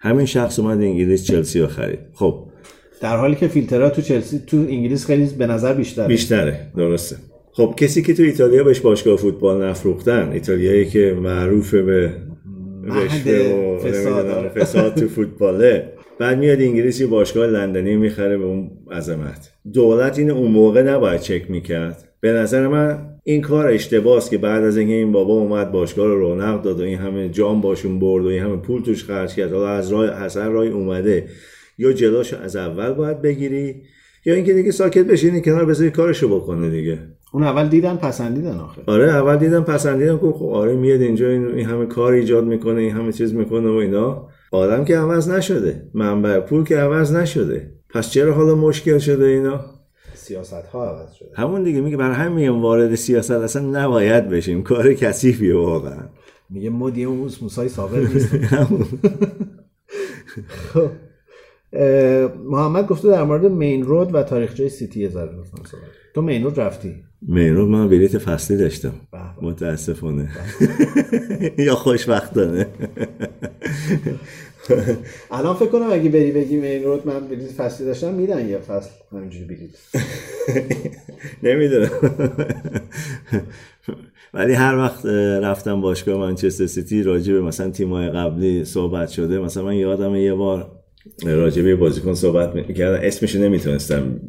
همین شخص اومد انگلیس چلسی رو خرید. خب. در حالی که فیلترها تو چلسی تو انگلیس خیلی به نظر بیشتره. بیشتره درسته. خب کسی که تو ایتالیا بهش باشگاه فوتبال نفروختن ایتالیایی که معروف به رشوه و فساد. نمی‌دونم فساد تو فوتباله. بعد میاد انگلیس یه باشگاه لندنی می‌خره به اون عظمت. دولت این اون موقع نباید چک می‌کرد. به نظر من این کار اشتباهه که بعد از اینکه این بابا اومد باشگاه رو رونق داد و این همه جام باشون برد و این همه پول توش خرج کرد حالا از راه حسن راه اومده. یا جلوش از اول باید بگیری یا اینکه دیگه ساکت بشینی کنار بذاری کارشو بکنه دیگه. اون اول دیدن پسندیدن آخه. آره اول دیدم پسندیدم که خب آره میاد اینجا این, همه کار ایجاد می‌کنه این همه چیز می‌کنه و اینا. آدم که عوض نشده. منبع پول که عوض نشده. پس چرا حالا مشکل شده اینا؟ سیاست ها عوض شده. همون دیگه میگه برای همین میگم وارد سیاست اصلا نباید بشیم. کار کثیفیه واقعا. میگه مدی اون موسای سابق نیست. *laughs* *laughs* خب. محمد گفته در مورد مین رود و تاریخچه سیتی ذره لطفاً صحبت. تو مین رود رفتی؟ مینو من بلیت فصلی داشتم. متاسفانه. *laughs* یا خوشبختانه. *laughs* الان فکر کنم اگه بری بگی مین رود من بلیط فصلی داشتم میدن یه فصل همینجوری بلیط *laughs* نمی‌دونم. ولی هر وقت رفتم باشگاه منچستر سیتی راجع به مثلا تیمای قبلی صحبت شده مثلا من یادم یه بار راجع به بازیکن صحبت می‌کردم. اسمش نمی‌تونستم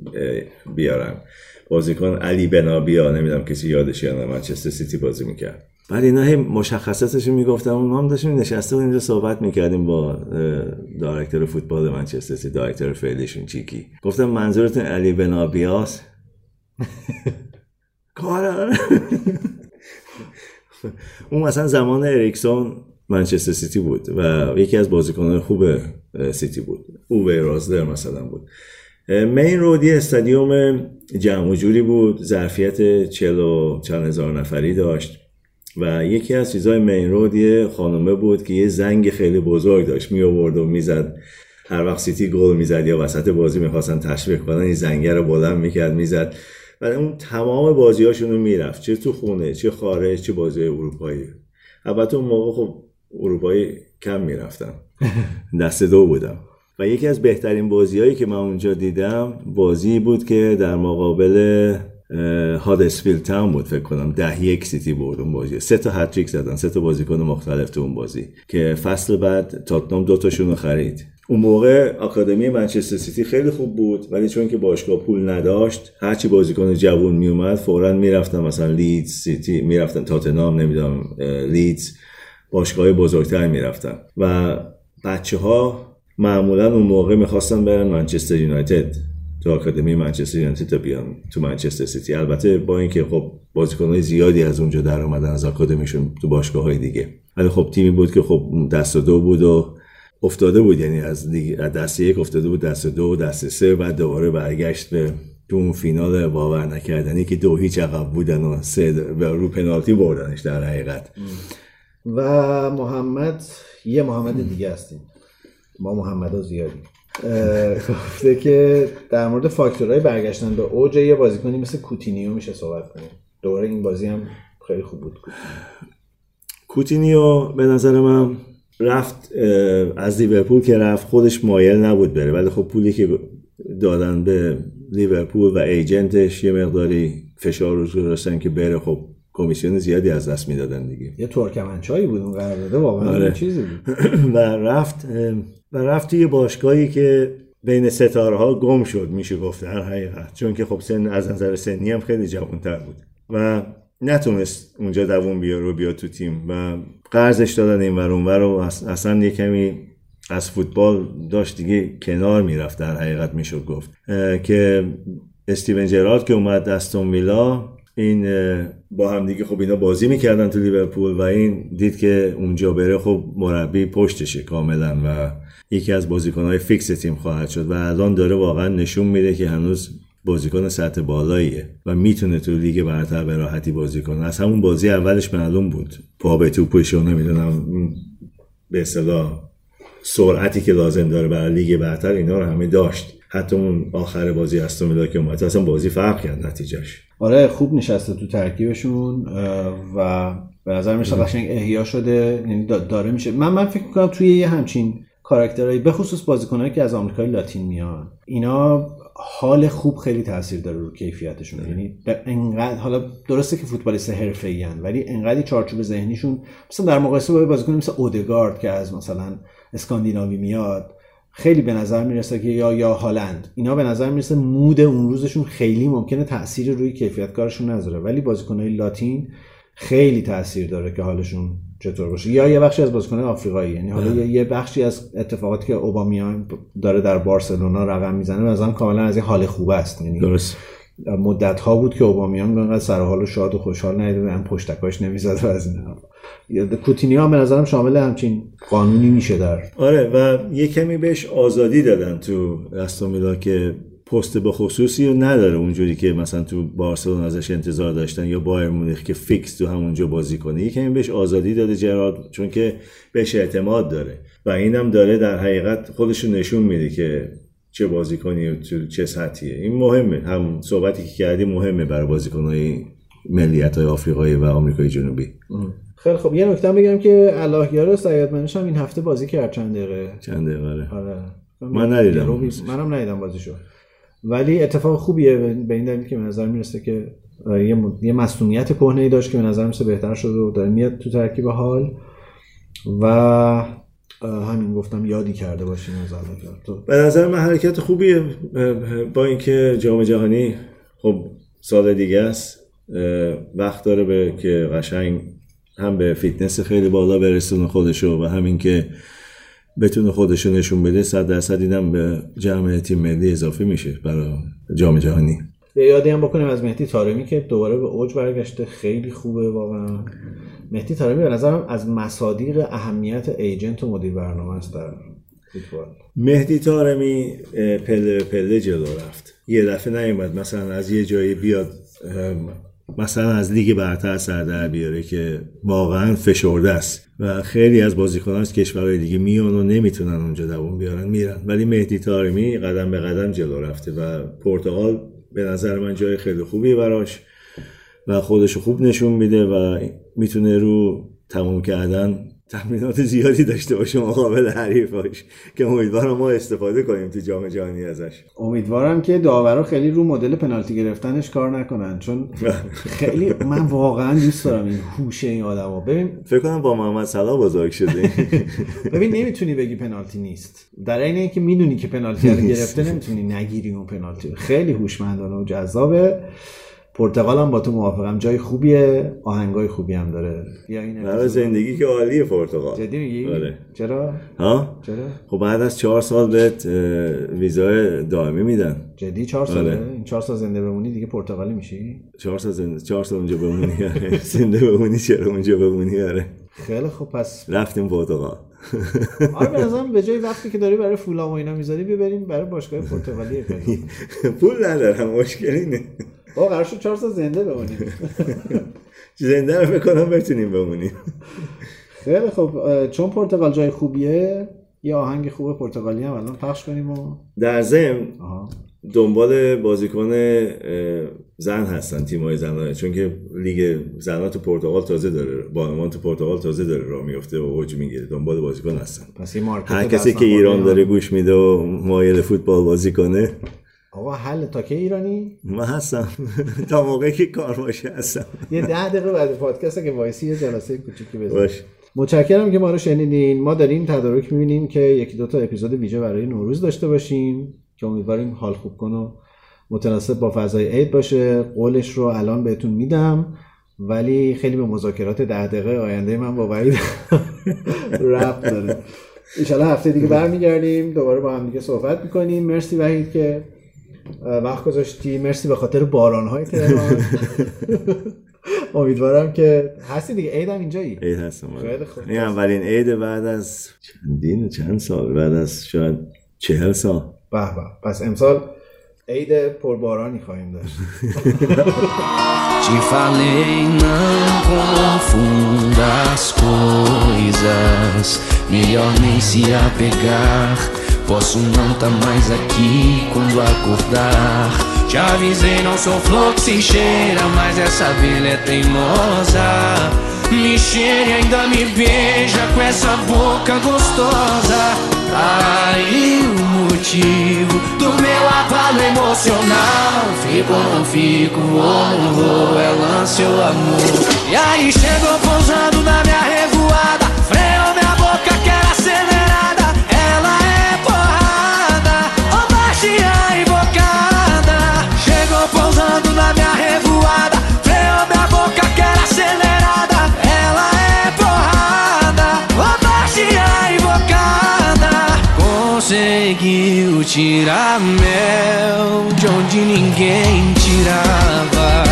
بیارم. بازیکن علی بنابیا نمی‌دونم کسی یادش یا منچستر سیتی بازی می‌کرد. بعد اینا هی مشخصاتش رو می‌گفتم ما هم داشتیم نشسته بودیم اینجا صحبت می‌کردیم با director فوتبال منچستر سیتی director فعلیشون چیکی. گفتم منظورتون علی بن‌عربیاست *laughs* کار *laughs* اون مثلا زمان اریکسون منچستر سیتی بود و یکی از بازیکنان خوب سیتی بود. اووه روسلر مثلا بود. مین رود یه استادیوم جمع و جوری بود ظرفیت 40 و چند هزار نفری داشت و یکی از چیزهای مین رود یه خانومه بود که یه زنگ خیلی بزرگ داشت می آورد و می‌زد. هر وقت سیتی گل می‌زد یا وسط بازی می‌خواستن تشویق کنن این زنگه رو بلند می‌کرد می‌زد. و اون تمام بازیاشون رو می‌رفت چه تو خونه چه خارج چه بازی اروپایی. البته اون موقع خب اروپایی کم می‌رفتم. دست دو بودم. و یکی از بهترین بازیهایی که من اونجا دیدم بازی بود که در مقابل هادسفیلد تاون بود فکر کنم. ده یک سیتی برد اون بازی. سه تا هتریک زدن سه تا بازیکن مختلف تو اون بازی که فصل بعد تاتنام دو تاشون رو خرید. اون موقع آکادمی منچستر سیتی خیلی خوب بود ولی چون که باشگاه پول نداشت هرچی بازیکن جوون میومد فورا می‌رفتن مثلا لیدز سیتی می‌رفتن تاتنام نمی‌دونم لیدز باشگاه بزرگتر می‌رفتن و بچه ها معمولا اون موقع می‌خواستن برن منچستر یونایتد. تو آکادمی منچستر یونایتد تا بیان تو منچستر سیتی. البته با اینکه خب بازیکنهای زیادی از اونجا در اومدن از آکادمیشون تو باشگاه های دیگه. ولی خب تیمی بود که خب دست دو بود و افتاده بود. یعنی از, دست یک افتاده بود دست دو و دست سه بعد دوباره برگشت به تو اون فینال باور نکردنی که دو هیچ عقب بودن و سه و رو پنالتی بردنش در حقیقت. و محمد یه محمد دیگه هستیم. ما محمد ها زیادیم. گفته که در مورد فاکتورهای برگشتن به اوج یه بازیکنی مثل کوتینیو میشه صحبت کنیم. دوباره این بازی هم خیلی خوب بود. کوتینیو به نظر من رفت از لیورپول که رفت خودش مایل نبود بره. ولی خب پولی که دادن به لیورپول و ایجنتش یه مقداری فشار روش گذاشتن که بره. خب کمیسیون زیادی از دست می‌دادن دیگه. یه ترکمنچایی بود اون قرارداد واقعا آره. یه چیزی بود. *clears throat* و رفت و رفت توی باشگاهی که بین ستاره ها گم شد میشه گفت در حقیقت. چون که خب سن از نظر سنی هم خیلی جوانتر بود. و نتونست اونجا دووم بیاره و بیاد تو تیم. و قرضش دادن این ور اونور و اص- اصلا یه کمی از فوتبال داشت دیگه کنار می‌رفت در حقیقت می‌شد گفت. که استیون جرارد که اومد استون ویلا این با هم دیگه خب اینا بازی می‌کردن تو لیورپول و این دید که اونجا بره خب مربی پشتشه کاملا و یکی از بازیکنهای فیکس تیم خواهد شد و الان داره واقعا نشون میده که هنوز بازیکن سطح بالاییه و می‌تونه تو لیگ برتر به راحتی بازی کنه. از همون بازی اولش معلوم بود. پا به توپش نمی‌دونم به اصطلاح سرعتی که لازم داره برای لیگ برتر اینا رو همه داشت. حتی اون آخر بازی استون ویلا که اومد اصلا بازی فرق کرد نتیجهش. آره خوب نشسته تو ترکیبشون و به نظر میشه قشنگ احیا شده. یعنی دا- داره میشه. من من فکر می‌کنم توی یه همچین کاراکترهایی به خصوص بازیکنایی که از آمریکای لاتین میان اینا حال خوب خیلی تاثیر داره رو کیفیتشون. یعنی به انقدر حالا درسته که فوتبالیست حرفه‌ای ولی انقدر چارچوب ذهنیشون مثلا در مقایسه با بازیکن مثل اودگارد که از مثلا اسکاندیناوی میاد خیلی به نظر می‌رسه که یا یا هالند. اینا به نظر می‌رسه مود اون روزشون خیلی ممکنه تأثیری روی کیفیت کارشون نذاره. ولی بازیکنهای لاتین خیلی تاثیر داره که حالشون چطور باشه. یا یه بخشی از بازیکنهای آفریقایی. یعنی حالا یه- یه بخشی از اتفاقاتی که اوبامیان داره در بارسلونا رقم می‌زنه نظرم کاملا از این حال خوب است. یعنی درست. مدت ها بود که اوبامیان انقدر سر حال و شاد و خوشحال نیده هم پشتکاش نمی‌زد و از این. یا کوتینیو هم به نظرم شامل همچین قانونی میشه در آره و یه کمی بهش آزادی دادن تو استون ویلا که پست به خصوصی رو نداره اونجوری که مثلا تو بارسلون ازش انتظار داشتن یا بایرن مونیخ که فیکس تو همونجا بازی کنه. کمی بهش آزادی داده جرارد چون که بهش اعتماد داره. و اینم داره در حقیقت خودش نشون میده که چه بازیکنی و چه سطحیه. این مهمه هم صحبتی که کردی مهمه برای بازیکنهای ملیت های آفریقایی و آمریکای جنوبی. خیلی خب یه نکته بگم که الله یار سعید منش هم این هفته بازی کرد چند دقیقه؟ چند دقیقه آره. آره. من ندیدم. منم ندیدم بازیشو. ولی اتفاق خوبیه به این دلیل که به نظر می‌رسه که یه یه مسئولیت کهنه ای داشت که به نظر می‌رسه بهتر شده و داره میاد تو ترکیب حال و همین گفتم یادی کرده باشیم از. تو به نظر من حرکت خوبیه با اینکه جام جهانی خب سال دیگه است. وقت داره به که قشنگ هم به فیتنس خیلی بالا برسونه خودشو و همین که بتونه خودشو نشون بده صد درصد اینم به جمع تیم ملی اضافه میشه برای جام جهانی. یه یادی هم بکنیم از مهدی تارمی که دوباره به اوج برگشته خیلی خوبه واقعا. مهدی تارمی به نظرم از مصادیق اهمیت agent و مدیر برنامه است در فوتبال. مهدی تارمی پله پله جلو رفت. یه دفعه نیومد مثلا از یه جایی بیاد مثلا از لیگ برتر سر در بیاره که واقعا فشرده است. و خیلی از بازیکنان از کشورهای دیگه میان و نمی‌تونن اونجا دوام بیارن میرن. ولی مهدی تارمی قدم به قدم جلو رفته و پرتغال به نظر من جای خیلی خوبی براش و خودشو خوب نشون میده و می‌تونه رو تموم کردن تمرینات زیادی داشته باشه مقابل حریفاش که امیدوارم ما استفاده کنیم تو جام جهانی ازش. امیدوارم که داورا خیلی رو مدل پنالتی گرفتنش کار نکنن چون *laughs* خیلی من واقعا دوست دارم این هوش این آدما ببین فکر کنم با محمد صلاح بزرگ شده *laughs* ببین نمی‌تونی بگی پنالتی نیست. در عین اینکه می‌دونی که پنالتی رو گرفته *laughs* نمی‌تونی نگیری اون پنالتی خیلی هوشمندانه و جذابه. پرتغال هم با تو موافقم. جای خوبیه آهنگای خوبی هم داره. یا این زندگی که عالیه پرتغال. جدی میگی؟ آره. چرا؟ ها؟ چرا؟ خب بعد از چهار سال بهت ویزای دائمی میدن. جدی چهار ساله آره. این چهار سال زنده بمونی دیگه پرتغالی میشی؟ چهار سال زنده چهار سال اونجا بمونی. آره. *laughs* زنده بمونی چرا اونجا بمونی؟ آره. خیلی خوب پس رفتیم پرتغال. *laughs* آره به نظرم به جای وقتی که داری برای فولام و اینا می‌ذاری ببریم برای باشگاه پرتغالی. *laughs* پول ندارم مشکل اینه. با قرار شد چهار سال زنده بمونیم. *laughs* زنده رو فکر کنم بتونیم بمونیم. خیلی خب چون پرتغال جای خوبیه یه آهنگ خوب پرتغالی هم الان پخش کنیم و در ضمن آها. دنبال بازیکن زن هستن تیمای زنانه چون که لیگ زنان تو پرتغال تازه داره. بانوان تو پرتغال تازه داره راه میفته و اوج می‌گیره. دنبال بازیکن هستن. پس هر کسی که ایران. داره گوش میده و مایل فوتبال بازی کنه آقا حل تا که ایرانی؟ من هستم. *laughs* تا موقعی که کار باشه هستم. یه ده دقیقه بعد پادکست که وایسی یه جلسه کوچیکی بزنیم. باش. متشکرم که ما رو شنیدین. ما داریم تدارک می‌بینیم که یکی دو تا اپیزود ویژه برای نوروز داشته باشیم که امیدواریم حال خوب کن و متناسب با فضای عید باشه. قولش رو الان بهتون میدم ولی خیلی به مذاکرات ده دقیقه آینده من با وحید *laughs* ربط داره. ایشالا هفته دیگه برمیگردیم. دوباره با هم دیگه صحبت می‌کنیم. مرسی وحید که وقت گذاشتی مرسی به خاطر بارانهای تهران *laughs* امیدوارم که هستی دیگه عیدم اینجایی عید هستم. خیلی خوب. این اولین عید بعد از چندین چند سال بعد از شاید چهل سال به به پس امسال عید پربارانی خواهیم داشت Te falei, não confunda as coisas. Melhor nem se apegar. Posso não tá mais aqui quando acordar. Te avisei, não sou flor que se cheira, mas essa abelha é teimosa. Me cheira e ainda me beija com essa boca gostosa. Aí o motivo do meu abalo emocional. Fico ou não fico, vou não vou, é lance ou amor. E aí chegou pousando na minha revoada, Conseguiu tirar mel de onde ninguém tirava.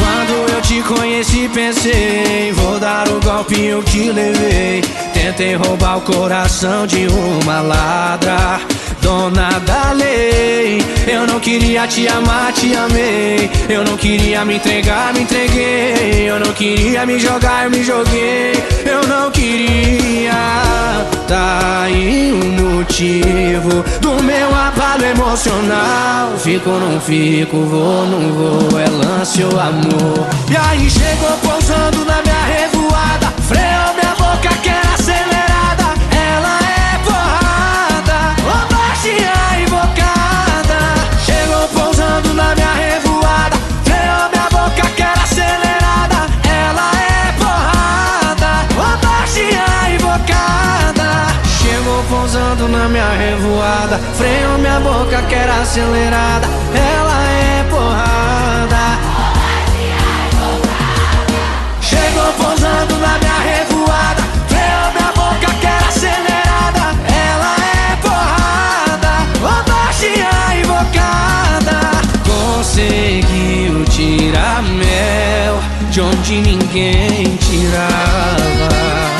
Quando eu te conheci, pensei, vou dar o golpe eu te levei. Tentei roubar o coração de uma ladra, dona da lei. Eu não queria te amar, te amei. Eu não queria me entregar, me entreguei. Eu não queria me jogar, me joguei. Eu não queria. Tá aí o motivo do meu abalo emocional. Fico ou não fico, vou, não vou, é lance ou amor. E aí chegou pousando na minha Pousando na minha revoada, freou minha boca que era acelerada. Ela é porrada, ô baixinha invocada. Chegou pousando na minha revoada, freou minha boca que era acelerada. Ela é porrada. Chegou pousando na minha revoada Freou minha boca que era acelerada Ela é porrada Ô baixinha invocada conseguiu tirar mel de onde ninguém tirava.